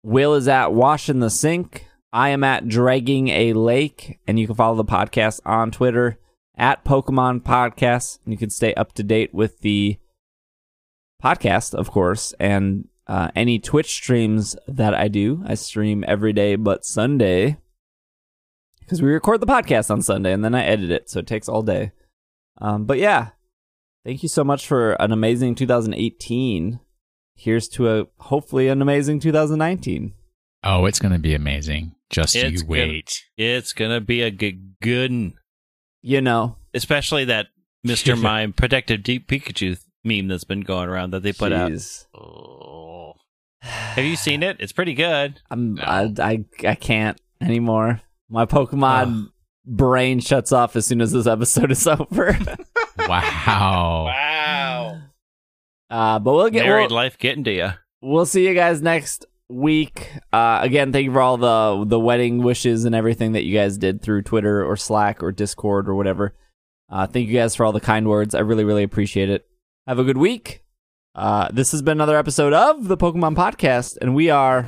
Will is at Wash in the Sink. I am at Dragging a Lake. And you can follow the podcast on Twitter at Pokemon Podcast. And you can stay up to date with the podcast, of course, and uh, any Twitch streams that I do. I stream every day but Sunday because we record the podcast on Sunday and then I edit it, so it takes all day. Um, but yeah, thank you so much for an amazing 2018. Here's to a hopefully an amazing 2019. Oh, it's going to be amazing. Just It's you gonna- wait. it's gonna be a good, good. You know, especially that Mr. Mime protective deep Pikachu meme that's been going around that they put out. jeez. Oh. Have you seen it? It's pretty good. I'm No. I, I I can't anymore. My Pokemon brain shuts off as soon as this episode is over. Wow. Wow. uh, but we'll get Married we'll, life getting to you. we'll see you guys next week. Uh, again, thank you for all the the wedding wishes and everything that you guys did through Twitter or Slack or Discord or whatever. Uh, thank you guys for all the kind words. I really really appreciate it. Have a good week. Uh, this has been another episode of the Pokemon Podcast, and we are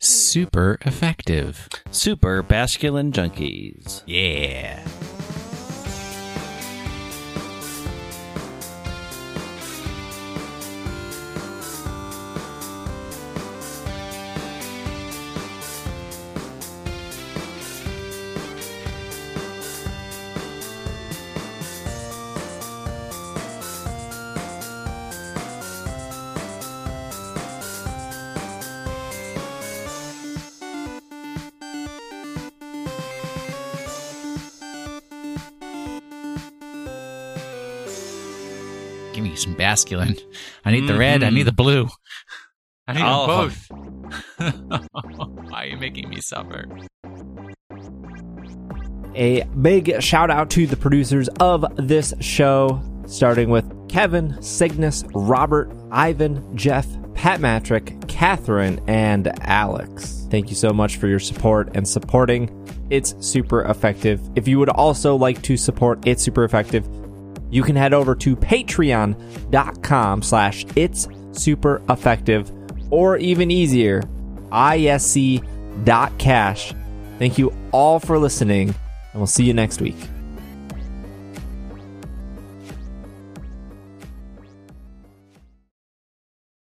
Super effective. Super Basculin Junkies. Yeah. Give me some Basculin. I need the red. I need mm-hmm. the blue. I need Oh. them both. Why are you making me suffer? a big shout out to the producers of this show, starting with Kevin, Cygnus, Robert, Ivan, Jeff, Pat Matrick, Catherine, and Alex. Thank you so much for your support and supporting It's Super Effective. If you would also like to support It's Super Effective, you can head over to patreon.com slash it's super effective or even easier isc.cash thank you all for listening and we'll see you next week